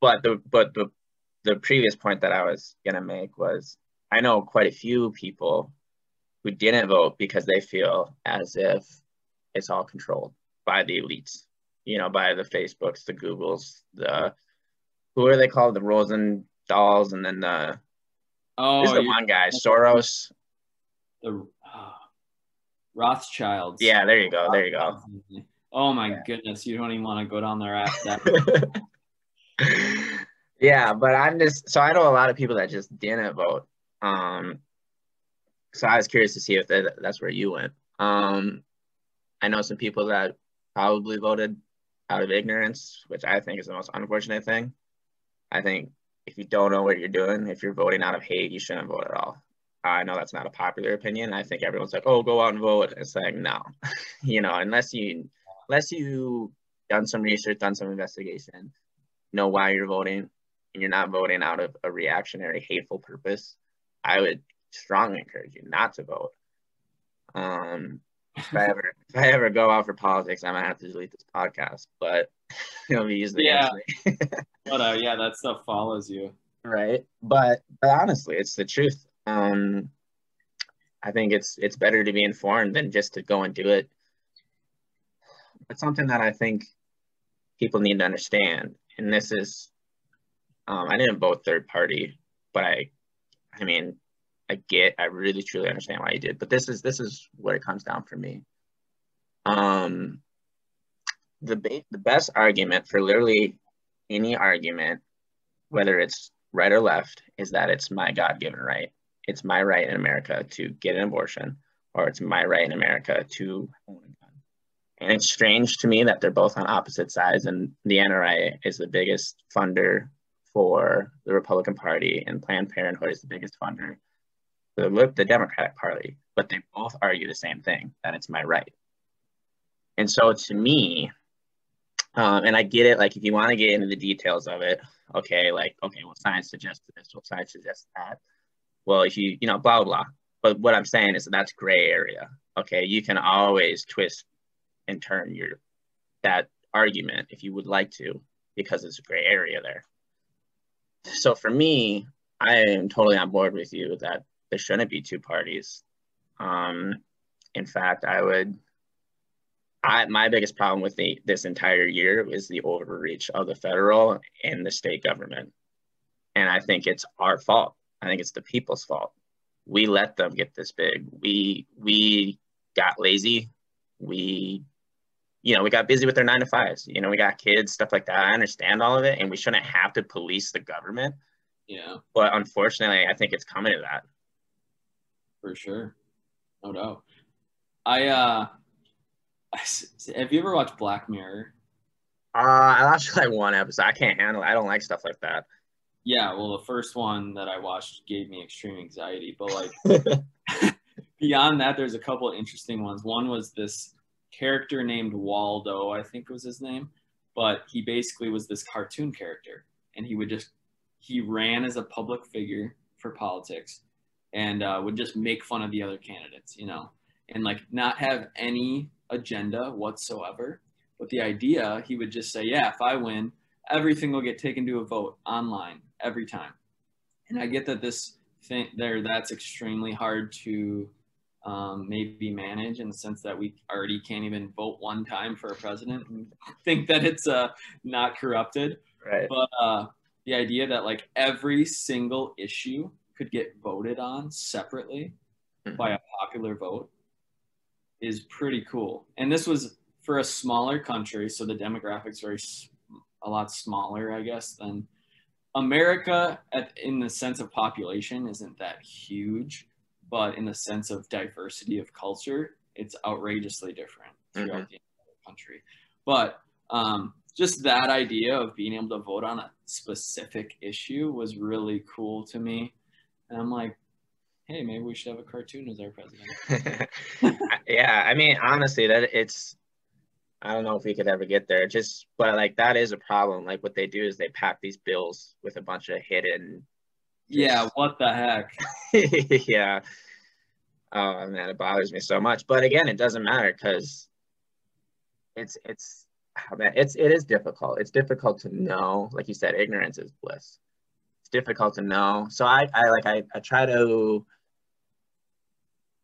but the but the the previous point that I was gonna make was I know quite a few people who didn't vote because they feel as if it's all controlled by the elites you know, by the Facebooks, the Googles, the who are they called? The Rosen dolls, and then the oh, the one guy, Soros. The Rothschilds. Yeah, there you go. There you go. Oh my yeah. goodness, you don't even want to go down there after that. yeah, but I'm just so I know a lot of people that just didn't vote. Um, so I was curious to see if that, that's where you went. Um, I know some people that probably voted out of ignorance, which I think is the most unfortunate thing. I think if you don't know what you're doing, if you're voting out of hate, you shouldn't vote at all. I know that's not a popular opinion. I think everyone's like, "Oh, go out and vote." It's like, no, you know, unless you, unless you done some research, done some investigation, know why you're voting, and you're not voting out of a reactionary, hateful purpose, I would strongly encourage you not to vote. Um, if I ever if I ever go out for politics, I might have to delete this podcast. But it'll be easily yeah. but uh, yeah, that stuff follows you, right? But but honestly, it's the truth. Um, I think it's it's better to be informed than just to go and do it. But something that I think people need to understand, and this is, um, I didn't vote third party, but I, I mean, I get, I really truly understand why you did. But this is this is what it comes down for me. Um, the ba- the best argument for literally any argument, whether it's right or left, is that it's my God given right. It's my right in America to get an abortion, or it's my right in America to own a gun. And it's strange to me that they're both on opposite sides, and the NRA is the biggest funder for the Republican Party, and Planned Parenthood is the biggest funder for the, the Democratic Party. But they both argue the same thing that it's my right. And so to me, um, and I get it, like if you want to get into the details of it, okay, like, okay, well, science suggests this, well, science suggests that. Well, you, you know, blah, blah, blah. But what I'm saying is that that's gray area. Okay, you can always twist and turn your that argument if you would like to, because it's a gray area there. So for me, I am totally on board with you that there shouldn't be two parties. Um, in fact, I would I, my biggest problem with the, this entire year is the overreach of the federal and the state government. And I think it's our fault. I think it's the people's fault. We let them get this big. We we got lazy. We, you know, we got busy with their nine to fives. You know, we got kids, stuff like that. I understand all of it, and we shouldn't have to police the government. Yeah. But unfortunately, I think it's coming to that. For sure, no doubt. I uh have you ever watched Black Mirror? Uh, I watched like one episode. I can't handle it. I don't like stuff like that. Yeah, well, the first one that I watched gave me extreme anxiety, but like beyond that, there's a couple interesting ones. One was this character named Waldo, I think was his name, but he basically was this cartoon character, and he would just he ran as a public figure for politics, and uh, would just make fun of the other candidates, you know, and like not have any agenda whatsoever. But the idea, he would just say, yeah, if I win, everything will get taken to a vote online every time. And I get that this thing there, that's extremely hard to um, maybe manage in the sense that we already can't even vote one time for a president and think that it's uh, not corrupted. Right. But uh, the idea that like every single issue could get voted on separately mm-hmm. by a popular vote is pretty cool. And this was for a smaller country, so the demographics are a lot smaller, I guess, than America. At, in the sense of population, isn't that huge, but in the sense of diversity of culture, it's outrageously different throughout mm-hmm. the country. But um, just that idea of being able to vote on a specific issue was really cool to me. And I'm like, hey, maybe we should have a cartoon as our president. yeah, I mean, honestly, that it's. I don't know if we could ever get there. Just, but like that is a problem. Like what they do is they pack these bills with a bunch of hidden. Just... Yeah, what the heck? yeah. Oh man, it bothers me so much. But again, it doesn't matter because it's it's oh, man, it's it is difficult. It's difficult to know. Like you said, ignorance is bliss. It's difficult to know. So I I like I I try to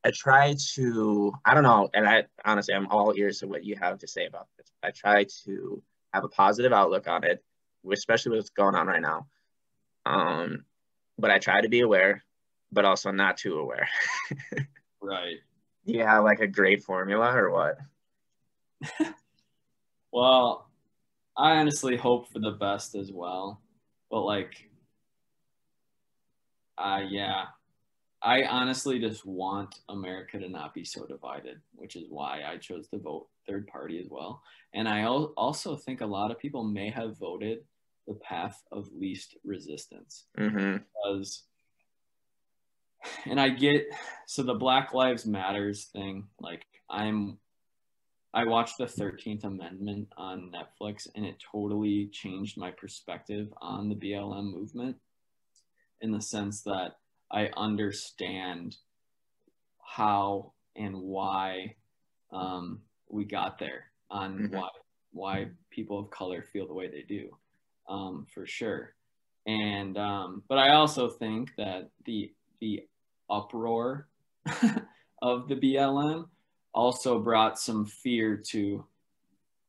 I try to, I don't know, and I honestly, I'm all ears to what you have to say about this. I try to have a positive outlook on it, especially what's going on right now. Um, but I try to be aware, but also not too aware. right. Yeah, like a great formula or what? well, I honestly hope for the best as well. But like, uh, yeah, I honestly just want America to not be so divided, which is why I chose to vote third party as well. And I also think a lot of people may have voted the path of least resistance mm-hmm. because, and I get so the Black Lives Matters thing. Like I'm, I watched the Thirteenth Amendment on Netflix, and it totally changed my perspective on the BLM movement, in the sense that I understand how and why um, we got there on mm-hmm. why why people of color feel the way they do, um, for sure. And um, but I also think that the the uproar of the BLM also brought some fear to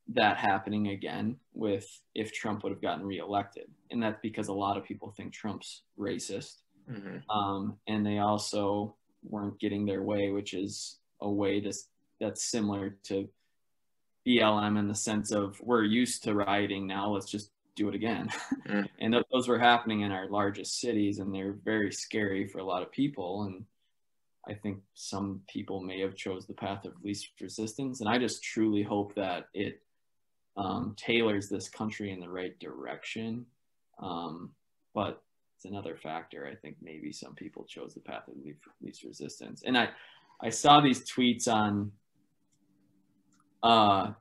that happening again with if Trump would have gotten reelected. And that's because a lot of people think Trump's racist Mm-hmm. Um, and they also weren't getting their way, which is a way to, that's similar to BLM in the sense of we're used to rioting now, let's just do it again. Mm-hmm. and th- those were happening in our largest cities, and they're very scary for a lot of people. And I think some people may have chose the path of least resistance, and I just truly hope that it um, tailors this country in the right direction. Um, but it's another factor. I think maybe some people chose the path of least resistance, and I I saw these tweets on uh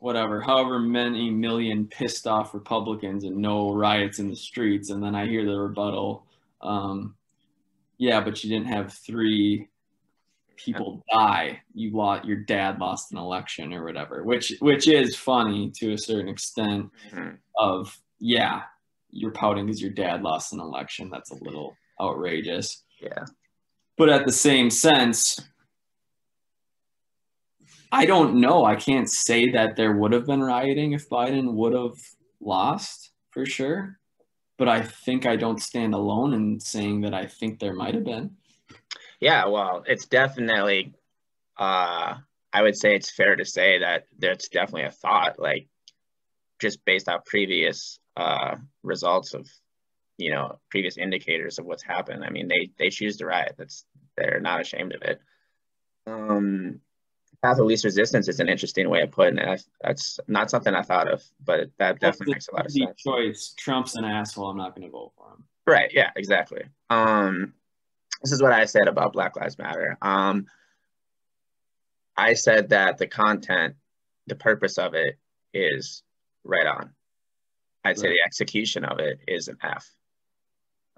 whatever however many million pissed off republicans and no riots in the streets and then i hear the rebuttal um yeah but you didn't have three people die you lost your dad lost an election or whatever which which is funny to a certain extent mm-hmm. of yeah you're pouting because your dad lost an election that's a little outrageous yeah but at the same sense I don't know. I can't say that there would have been rioting if Biden would have lost for sure. But I think I don't stand alone in saying that I think there might have been. Yeah, well, it's definitely, uh, I would say it's fair to say that that's definitely a thought, like just based off previous uh, results of, you know, previous indicators of what's happened. I mean, they they choose to riot. That's they're not ashamed of it. Um, path of least resistance is an interesting way of putting it. That's not something I thought of, but that definitely makes a lot of sense. Choice. Trump's an asshole. I'm not going to vote for him. Right. Yeah. Exactly. Um, this is what I said about Black Lives Matter. Um, I said that the content, the purpose of it, is right on. I'd right. say the execution of it is an F.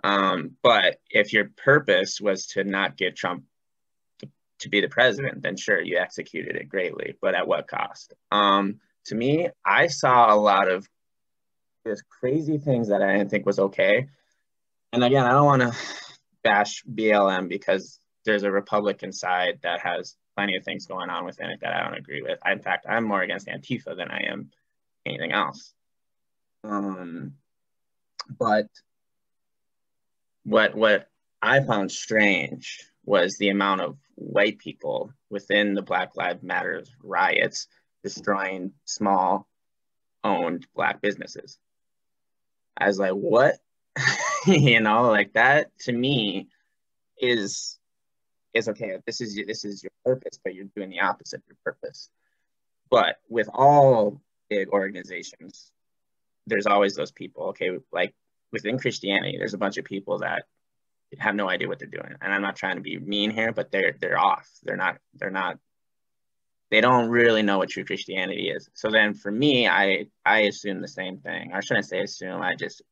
Um, but if your purpose was to not get Trump to be the president, then sure, you executed it greatly, but at what cost? Um, to me, I saw a lot of just crazy things that I didn't think was okay. And again, I don't want to bash BLM because there's a Republican side that has plenty of things going on within it that I don't agree with. I, in fact, I'm more against Antifa than I am anything else. Um, but what what I found strange was the amount of white people within the Black Lives Matters riots destroying small owned black businesses. I was like, what? you know, like that to me is is okay. This is this is your purpose, but you're doing the opposite of your purpose. But with all big organizations, there's always those people. Okay, like within Christianity, there's a bunch of people that have no idea what they're doing. And I'm not trying to be mean here, but they're they're off. They're not they're not they don't really know what true Christianity is. So then for me, I I assume the same thing. I shouldn't say assume, I just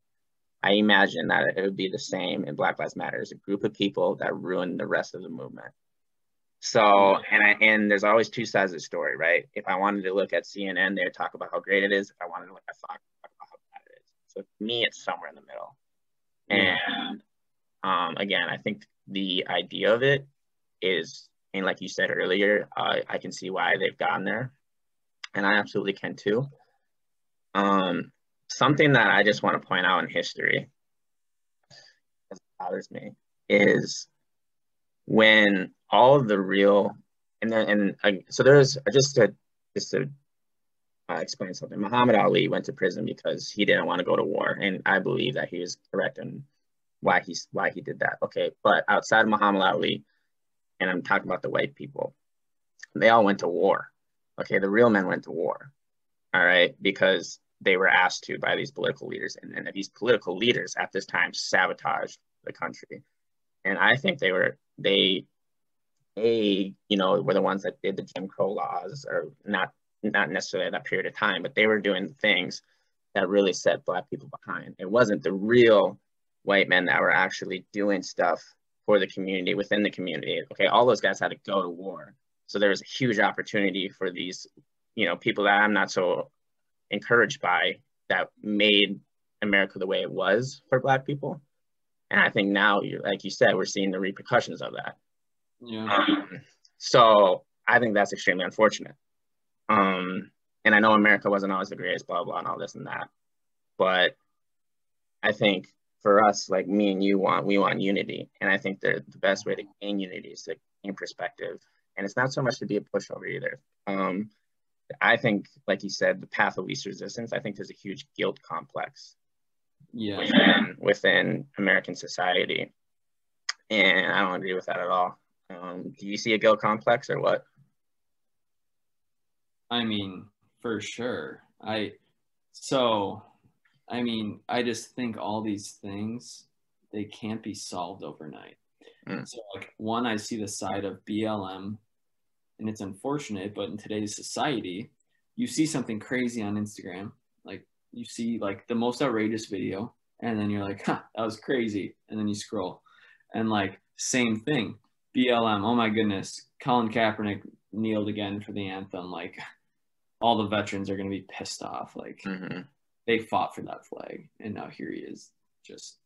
I imagine that it would be the same in Black Lives Matter as a group of people that ruin the rest of the movement. So and I, and there's always two sides of the story, right? If I wanted to look at CNN, they would talk about how great it is. If I wanted to look at Fox, talk about how bad it is. So for me, it's somewhere in the middle. And um, again, I think the idea of it is, and like you said earlier, uh, I can see why they've gotten there, and I absolutely can too. Um, something that I just want to point out in history that bothers me is when all of the real and then and uh, so there's I just to just to uh, explain something. Muhammad Ali went to prison because he didn't want to go to war, and I believe that he was correct in why he's why he did that. Okay, but outside of Muhammad Ali, and I'm talking about the white people, they all went to war. Okay, the real men went to war. All right, because they were asked to by these political leaders, and, and these political leaders at this time sabotaged the country. And I think they were they a you know were the ones that did the Jim Crow laws, or not not necessarily that period of time, but they were doing things that really set black people behind. It wasn't the real white men that were actually doing stuff for the community within the community. Okay, all those guys had to go to war. So there was a huge opportunity for these, you know, people that I'm not so encouraged by that made America the way it was for black people. And I think now, like you said, we're seeing the repercussions of that. Yeah. Um, so I think that's extremely unfortunate. Um, and I know America wasn't always the greatest, blah, blah, and all this and that. But I think for us, like me and you want, we want unity. And I think the, the best way to gain unity is to gain perspective. And it's not so much to be a pushover either. Um, I think, like you said, the path of least resistance, I think there's a huge guilt complex yeah. within, within American society. And I don't agree with that at all. Um, do you see a guilt complex or what? I mean, for sure. I so I mean, I just think all these things they can't be solved overnight. Mm. So like one I see the side of BLM and it's unfortunate, but in today's society, you see something crazy on Instagram, like you see like the most outrageous video and then you're like, huh, that was crazy. And then you scroll. And like same thing. BLM, oh my goodness, Colin Kaepernick kneeled again for the anthem. Like all the veterans are gonna be pissed off. Like mm-hmm. they fought for that flag and now here he is just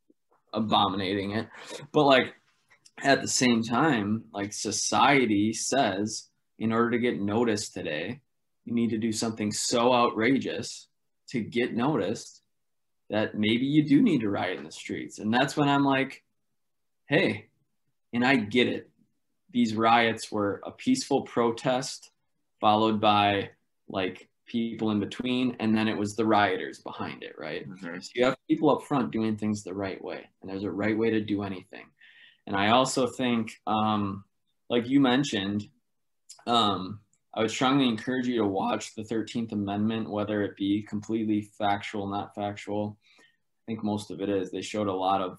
abominating it. But like at the same time, like society says in order to get noticed today, you need to do something so outrageous to get noticed that maybe you do need to riot in the streets. And that's when I'm like, hey, and I get it. These riots were a peaceful protest followed by like people in between, and then it was the rioters behind it, right? Mm-hmm. So you have people up front doing things the right way, and there's a right way to do anything. And I also think, um, like you mentioned, um, I would strongly encourage you to watch the 13th Amendment, whether it be completely factual, not factual. I think most of it is. They showed a lot of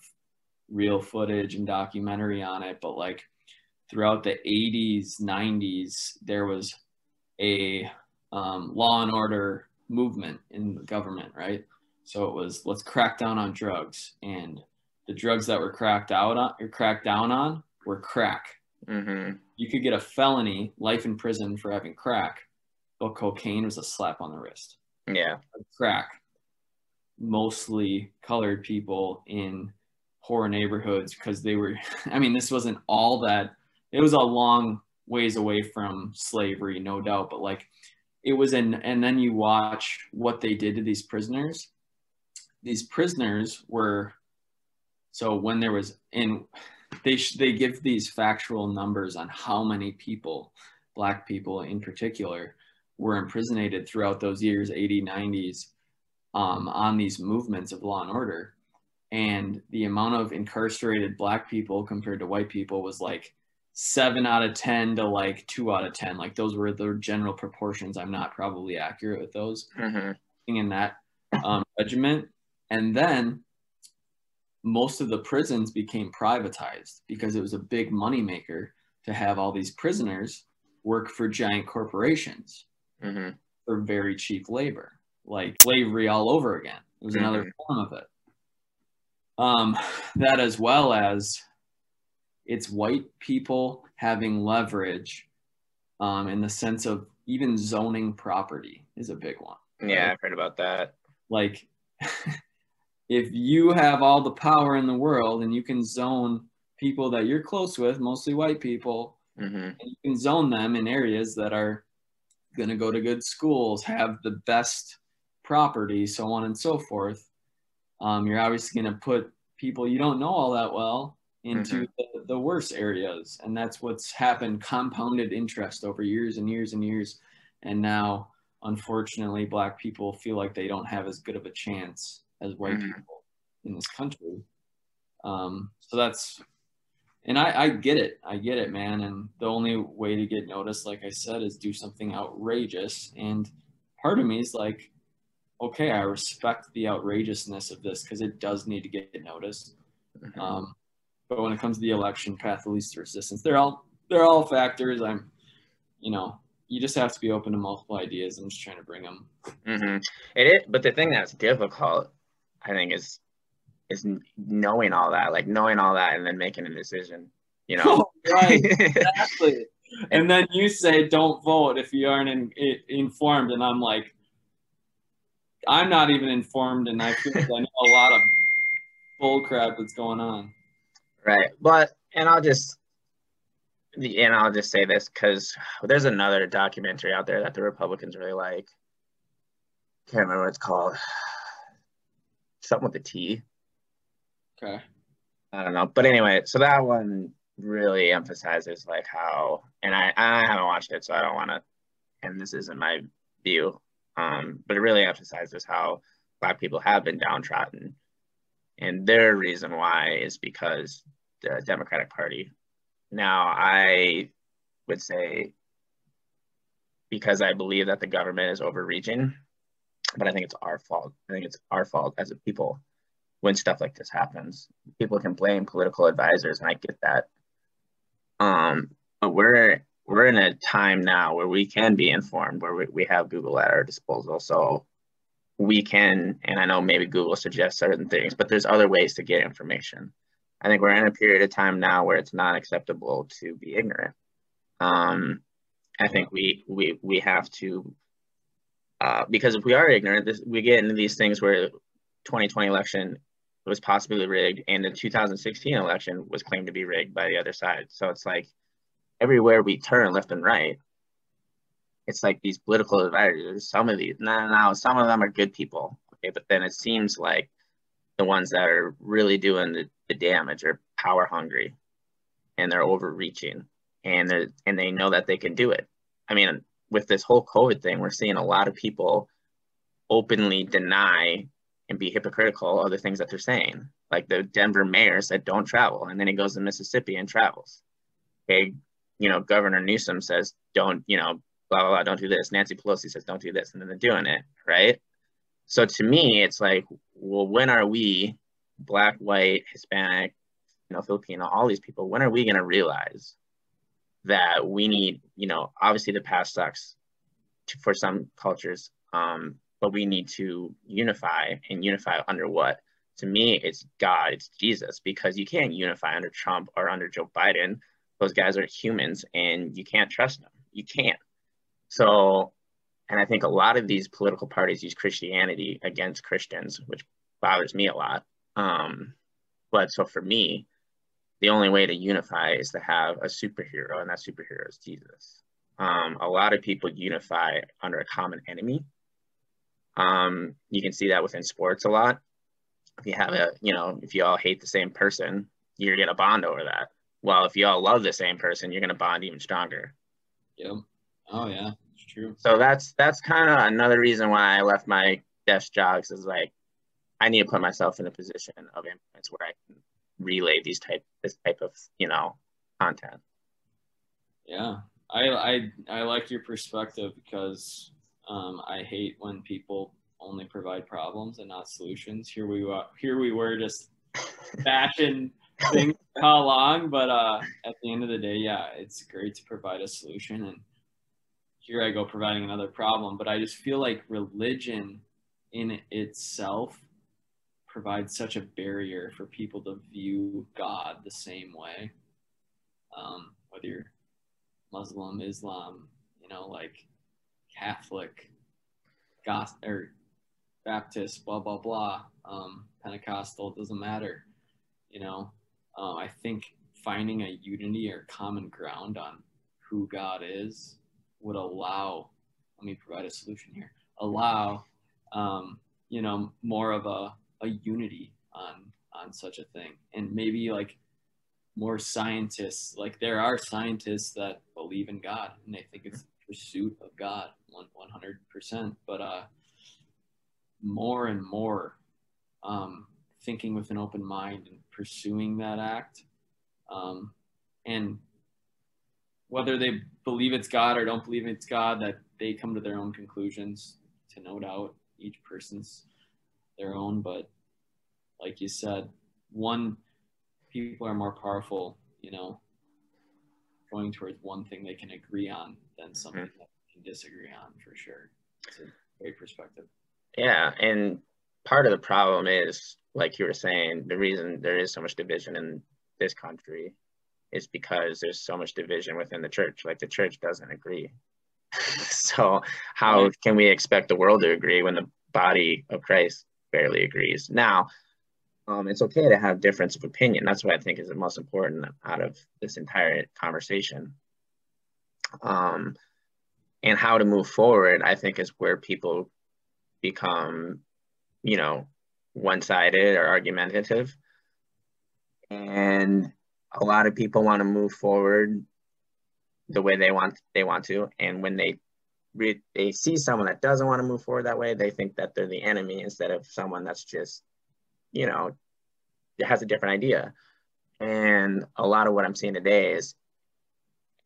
real footage and documentary on it, but like throughout the 80s, 90s, there was a um, law and order movement in the government, right? So it was let's crack down on drugs, and the drugs that were cracked out on or cracked down on were crack. Mm-hmm. You could get a felony, life in prison for having crack, but cocaine was a slap on the wrist. Yeah, crack. Mostly colored people in poor neighborhoods because they were. I mean, this wasn't all that. It was a long ways away from slavery, no doubt, but like it was in and then you watch what they did to these prisoners. These prisoners were so when there was in they they give these factual numbers on how many people black people in particular were imprisoned throughout those years 80 90s um, on these movements of law and order. And the amount of incarcerated black people compared to white people was like seven out of 10 to like two out of 10. Like those were the general proportions. I'm not probably accurate with those mm-hmm. in that um, regiment. And then most of the prisons became privatized because it was a big moneymaker to have all these prisoners work for giant corporations mm-hmm. for very cheap labor, like slavery all over again. It was mm-hmm. another form of it. Um, that as well as it's white people having leverage um, in the sense of even zoning property is a big one. Yeah, I've heard about that. Like, if you have all the power in the world and you can zone people that you're close with, mostly white people, mm-hmm. and you can zone them in areas that are going to go to good schools, have the best property, so on and so forth. Um, you're obviously going to put people you don't know all that well into mm-hmm. the, the worst areas. And that's what's happened compounded interest over years and years and years. And now, unfortunately, Black people feel like they don't have as good of a chance as white mm-hmm. people in this country. Um, so that's, and I, I get it. I get it, man. And the only way to get noticed, like I said, is do something outrageous. And part of me is like, okay, I respect the outrageousness of this because it does need to get noticed. Mm-hmm. Um, but when it comes to the election path of least resistance, they're all they're all factors. I'm, you know, you just have to be open to multiple ideas. I'm just trying to bring them. Mm-hmm. It is, but the thing that's difficult, I think, is is knowing all that, like knowing all that, and then making a decision. You know, right? exactly. and then you say, "Don't vote if you aren't in, in, informed," and I'm like, I'm not even informed, and I feel like I know a lot of bull crap that's going on. Right. But, and I'll just, and I'll just say this because there's another documentary out there that the Republicans really like. Can't remember what it's called. Something with the T. Okay. I don't know. But anyway, so that one really emphasizes like how, and I, I haven't watched it, so I don't want to, and this isn't my view, um, but it really emphasizes how Black people have been downtrodden. And their reason why is because the Democratic Party Now, I would say because I believe that the government is overreaching, but I think it's our fault. I think it's our fault as a people when stuff like this happens. People can blame political advisors, and I get that. Um, but we're we're in a time now where we can be informed, where we, we have Google at our disposal. So we can, and I know maybe Google suggests certain things, but there's other ways to get information. I think we're in a period of time now where it's not acceptable to be ignorant. Um, I think we we we have to uh, because if we are ignorant, this, we get into these things where 2020 election was possibly rigged, and the 2016 election was claimed to be rigged by the other side. So it's like everywhere we turn, left and right, it's like these political advisors. Some of these, now, now some of them are good people, okay, but then it seems like the ones that are really doing the, the damage are power hungry, and they're overreaching, and they and they know that they can do it. I mean, with this whole COVID thing, we're seeing a lot of people openly deny and be hypocritical of the things that they're saying. Like the Denver mayor said, don't travel. And then he goes to Mississippi and travels. Okay. You know, Governor Newsom says, don't, you know, blah, blah, blah, don't do this. Nancy Pelosi says, don't do this. And then they're doing it. Right. So to me, it's like, well, when are we, black, white, Hispanic, you know, Filipino, all these people, when are we going to realize that we need, you know, obviously the past sucks to, for some cultures, um, but we need to unify and unify under what? To me, it's God, it's Jesus, because you can't unify under Trump or under Joe Biden. Those guys are humans and you can't trust them. You can't. So, and I think a lot of these political parties use Christianity against Christians, which bothers me a lot. Um, but so for me, the only way to unify is to have a superhero, and that superhero is Jesus. Um, a lot of people unify under a common enemy. Um, you can see that within sports a lot. If you have a, you know, if you all hate the same person, you're gonna bond over that. Well, if you all love the same person, you're gonna bond even stronger. Yep. Oh yeah, true. So that's that's kind of another reason why I left my desk jobs is like I need to put myself in a position of influence where I can relay these type this type of you know content. Yeah. I i, I like your perspective because um, i hate when people only provide problems and not solutions. Here we were here we were just bashing things how long but uh at the end of the day yeah it's great to provide a solution and here i go providing another problem but i just feel like religion in itself provides such a barrier for people to view God the same way. Um, whether you're Muslim, Islam, you know, like Catholic, gospel, or Baptist, blah blah blah, um, Pentecostal, doesn't matter. You know, um, I think finding a unity or common ground on who God is would allow. Let me provide a solution here. Allow, um, you know, more of a a unity on on such a thing and maybe like more scientists like there are scientists that believe in god and they think it's the pursuit of god 100% but uh more and more um thinking with an open mind and pursuing that act um and whether they believe it's god or don't believe it's god that they come to their own conclusions to no doubt each person's their own, but like you said, one people are more powerful, you know, going towards one thing they can agree on than something mm-hmm. that they can disagree on for sure. It's a great perspective. Yeah, and part of the problem is, like you were saying, the reason there is so much division in this country is because there's so much division within the church. Like the church doesn't agree. so how can we expect the world to agree when the body of Christ barely agrees. Now, um, it's okay to have difference of opinion. That's what I think is the most important out of this entire conversation. Um, and how to move forward, I think, is where people become, you know, one-sided or argumentative. And a lot of people want to move forward the way they want they want to, and when they re- they see someone that doesn't want to move forward that way, they think that they're the enemy instead of someone that's just, you know, has a different idea. And a lot of what I'm seeing today is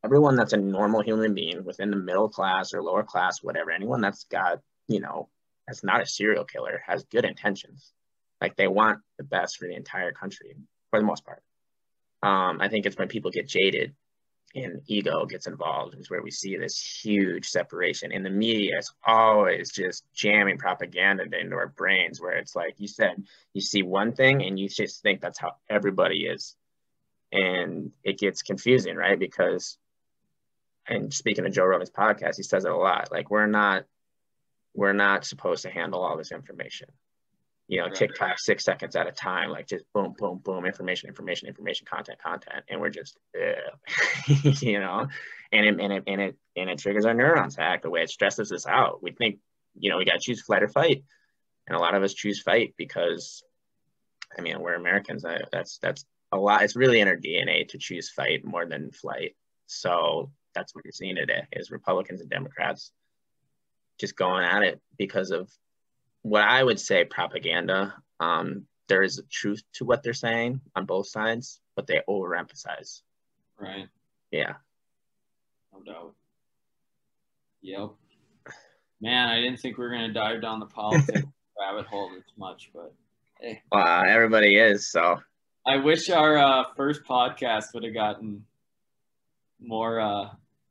everyone that's a normal human being within the middle class or lower class, whatever, anyone that's got, you know, that's not a serial killer has good intentions. Like they want the best for the entire country for the most part. Um, I think it's when people get jaded and ego gets involved is where we see this huge separation. And the media is always just jamming propaganda into our brains, where it's like you said, you see one thing and you just think that's how everybody is. And it gets confusing, right? Because, and speaking of Joe Rogan's podcast, he says it a lot. Like we're not, we're not supposed to handle all this information you know, right. TikTok six seconds at a time, like just boom, boom, boom, information, information, information, content, content, and we're just, you know, and it, and it and it and it triggers our neurons to act the way it stresses us out. We think, you know, we got to choose flight or fight, and a lot of us choose fight because, I mean, we're Americans. That's that's a lot. It's really in our DNA to choose fight more than flight. So that's what you're seeing today is Republicans and Democrats just going at it because of what I would say propaganda. Um, there is a truth to what they're saying on both sides, but they overemphasize. Right. Yeah. No doubt. Yep. Man, I didn't think we were gonna dive down the politics rabbit hole this much, but hey. Well, everybody is so. I wish our uh, first podcast would have gotten more uh,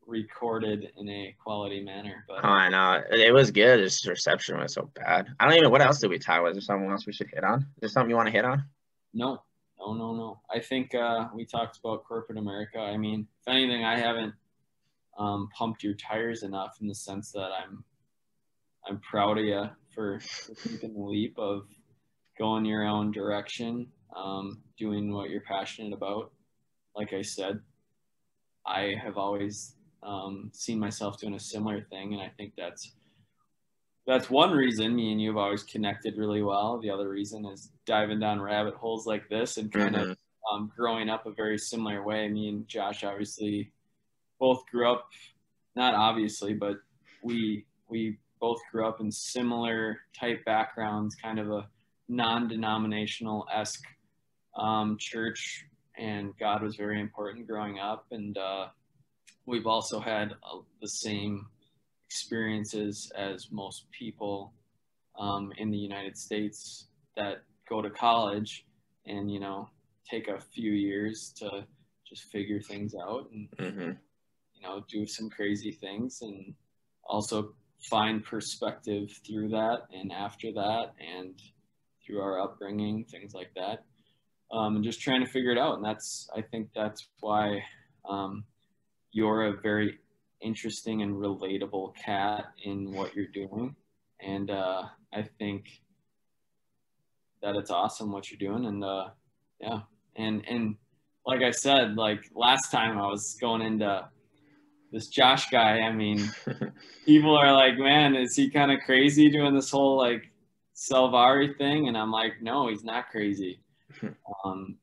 recorded in a quality manner. But oh, I know it was good. Its reception was so bad. I don't even. What else did we talk? Was there something else we should hit on? Is there something you want to hit on? No, no, no, no. I think uh, we talked about corporate America. I mean, if anything, I haven't um, pumped your tires enough in the sense that I'm I'm proud of you for, for taking the leap of going your own direction, um, doing what you're passionate about. Like I said, I have always um, seen myself doing a similar thing, and I think that's that's one reason me and you have always connected really well. The other reason is diving down rabbit holes like this and kind mm-hmm. of um, growing up a very similar way. Me and Josh obviously both grew up, not obviously, but we we both grew up in similar type backgrounds, kind of a non-denominational esque um, church, and God was very important growing up, and uh, we've also had uh, the same experiences as most people um, in the United States that go to college and you know take a few years to just figure things out and mm-hmm. you know do some crazy things and also find perspective through that and after that and through our upbringing things like that um, and just trying to figure it out and that's i think that's why um, you're a very interesting and relatable cat in what you're doing. And uh, I think that it's awesome what you're doing. And uh, yeah, and and like I said, like last time I was going into this Josh guy. I mean, people are like, man, is he kind of crazy doing this whole like Salvari thing? And I'm like, no, he's not crazy. Um,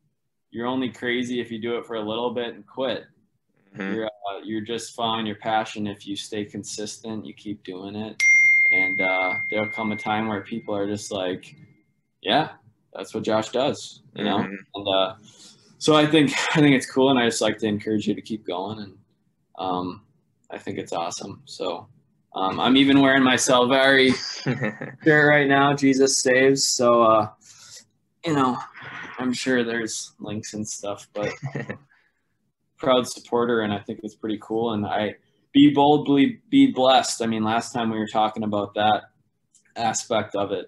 you're only crazy if you do it for a little bit and quit. Mm-hmm. You're uh, you're just following your passion if you stay consistent. You keep doing it, and uh, there'll come a time where people are just like, "Yeah, that's what Josh does," you know. Mm-hmm. And uh, so I think I think it's cool, and I just like to encourage you to keep going, and um, I think it's awesome. So. Um, I'm even wearing my Salvari shirt right now. Jesus saves. So, uh, you know, I'm sure there's links and stuff, but proud supporter, and I think it's pretty cool. And I be boldly be blessed. I mean, last time we were talking about that aspect of it,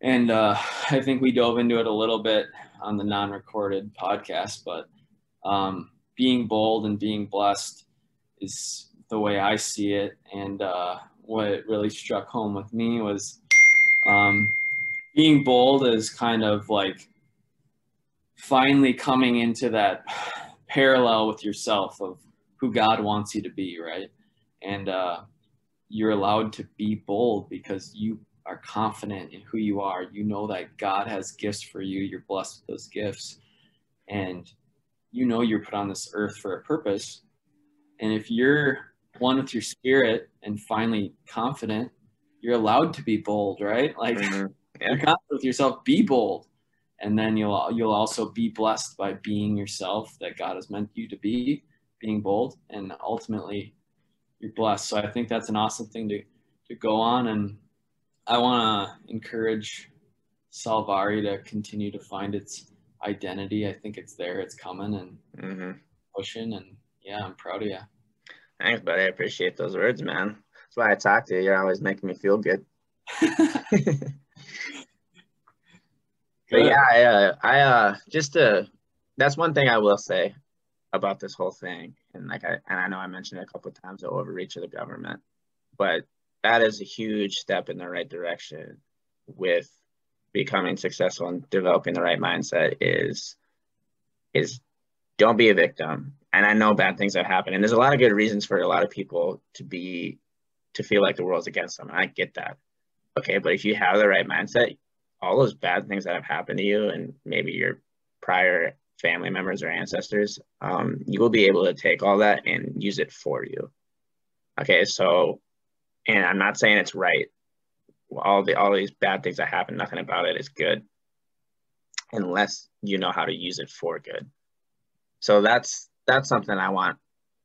and uh, I think we dove into it a little bit on the non-recorded podcast. But um, being bold and being blessed is the way I see it. And uh, what really struck home with me was um, being bold is kind of like finally coming into that parallel with yourself of who God wants you to be, right? And uh, you're allowed to be bold because you are confident in who you are. You know that God has gifts for you. You're blessed with those gifts. And you know you're put on this earth for a purpose. And if you're one with your spirit and finally confident, you're allowed to be bold, right? Like mm-hmm. yeah. you're confident with yourself, be bold and then you'll you'll also be blessed by being yourself that God has meant you to be being bold, and ultimately you're blessed. So I think that's an awesome thing to to go on, and I want to encourage Salvari to continue to find its identity. I think it's there, it's coming, and mm-hmm. pushing, and yeah, I'm proud of you. Thanks, buddy. I appreciate those words, man. That's why I talk to you. You're always making me feel good. but yeah, I, uh, I uh, just uh, that's one thing I will say about this whole thing, and like I and I know I mentioned it a couple of times the overreach of the government, but that is a huge step in the right direction with becoming successful and developing the right mindset is is don't be a victim. And i know bad things have happened and there's a lot of good reasons for a lot of people to be to feel like the world's against them i get that. Okay but if you have the right mindset all those bad things that have happened to you and maybe your prior family members or ancestors um, you will be able to take all that and use it for you okay so and i'm not saying it's right all the all these bad things that happen, nothing about it is good unless you know how to use it for good. So that's that's something I want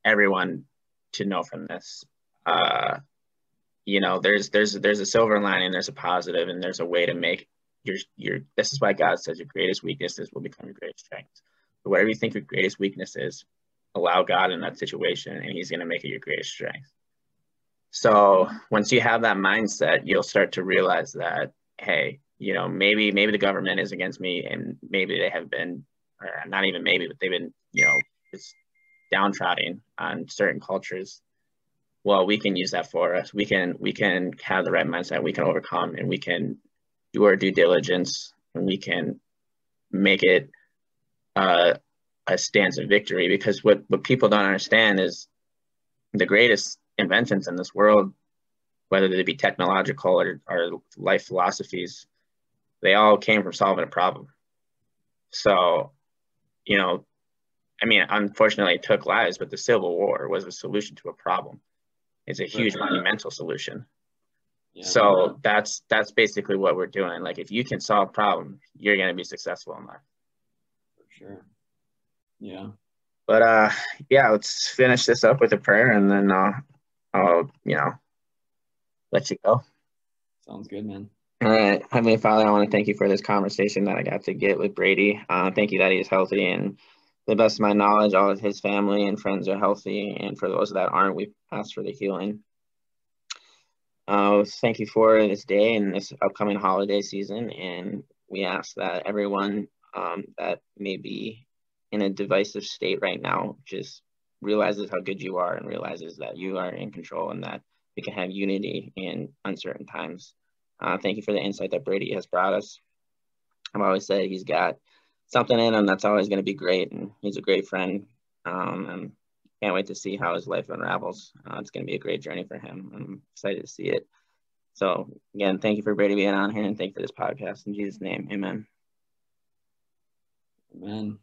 everyone to know from this. Uh, you know, there's there's there's a silver lining, there's a positive, and there's a way to make your your. This is why God says your greatest weaknesses will become your greatest strengths. So whatever you think your greatest weakness is, allow God in that situation, and He's to make it your greatest strength. So once you have that mindset, you'll start to realize that, hey, you know, maybe maybe the government is against me, and maybe they have been, or not even maybe, but they've been, you know, just downtrodden on certain cultures. Well, we can use that for us. We can we can have the right mindset. We can overcome, and we can do our due diligence, and we can make it uh, a stance of victory. Because what what people don't understand is the greatest inventions in this world, whether they be technological or, or life philosophies, they all came from solving a problem. So, you know, I mean, unfortunately, it took lives, but the Civil War was a solution to a problem. It's a huge monumental solution. Yeah. So that's that's basically what we're doing. Like, if you can solve problems, you're going to be successful in life. For sure. Yeah. But uh, yeah, let's finish this up with a prayer, and then uh, I'll, you know, let you go. Sounds good, man. All right. Heavenly Father, I want to thank you for this conversation that I got to get with Brady. Uh, thank you that he's healthy and the best of my knowledge, all of his family and friends are healthy. And for those that aren't, we ask for the healing. Uh, thank you for this day and this upcoming holiday season. And we ask that everyone um, that may be in a divisive state right now just realizes how good you are and realizes that you are in control and that we can have unity in uncertain times. Uh, thank you for the insight that Brady has brought us. I've always said he's got something in him that's always going to be great, and he's a great friend. Um, and can't wait to see how his life unravels. Uh, it's going to be a great journey for him. I'm excited to see it. So again, thank you for Brady being on here, and thank you for this podcast. In Jesus' name, Amen. Amen.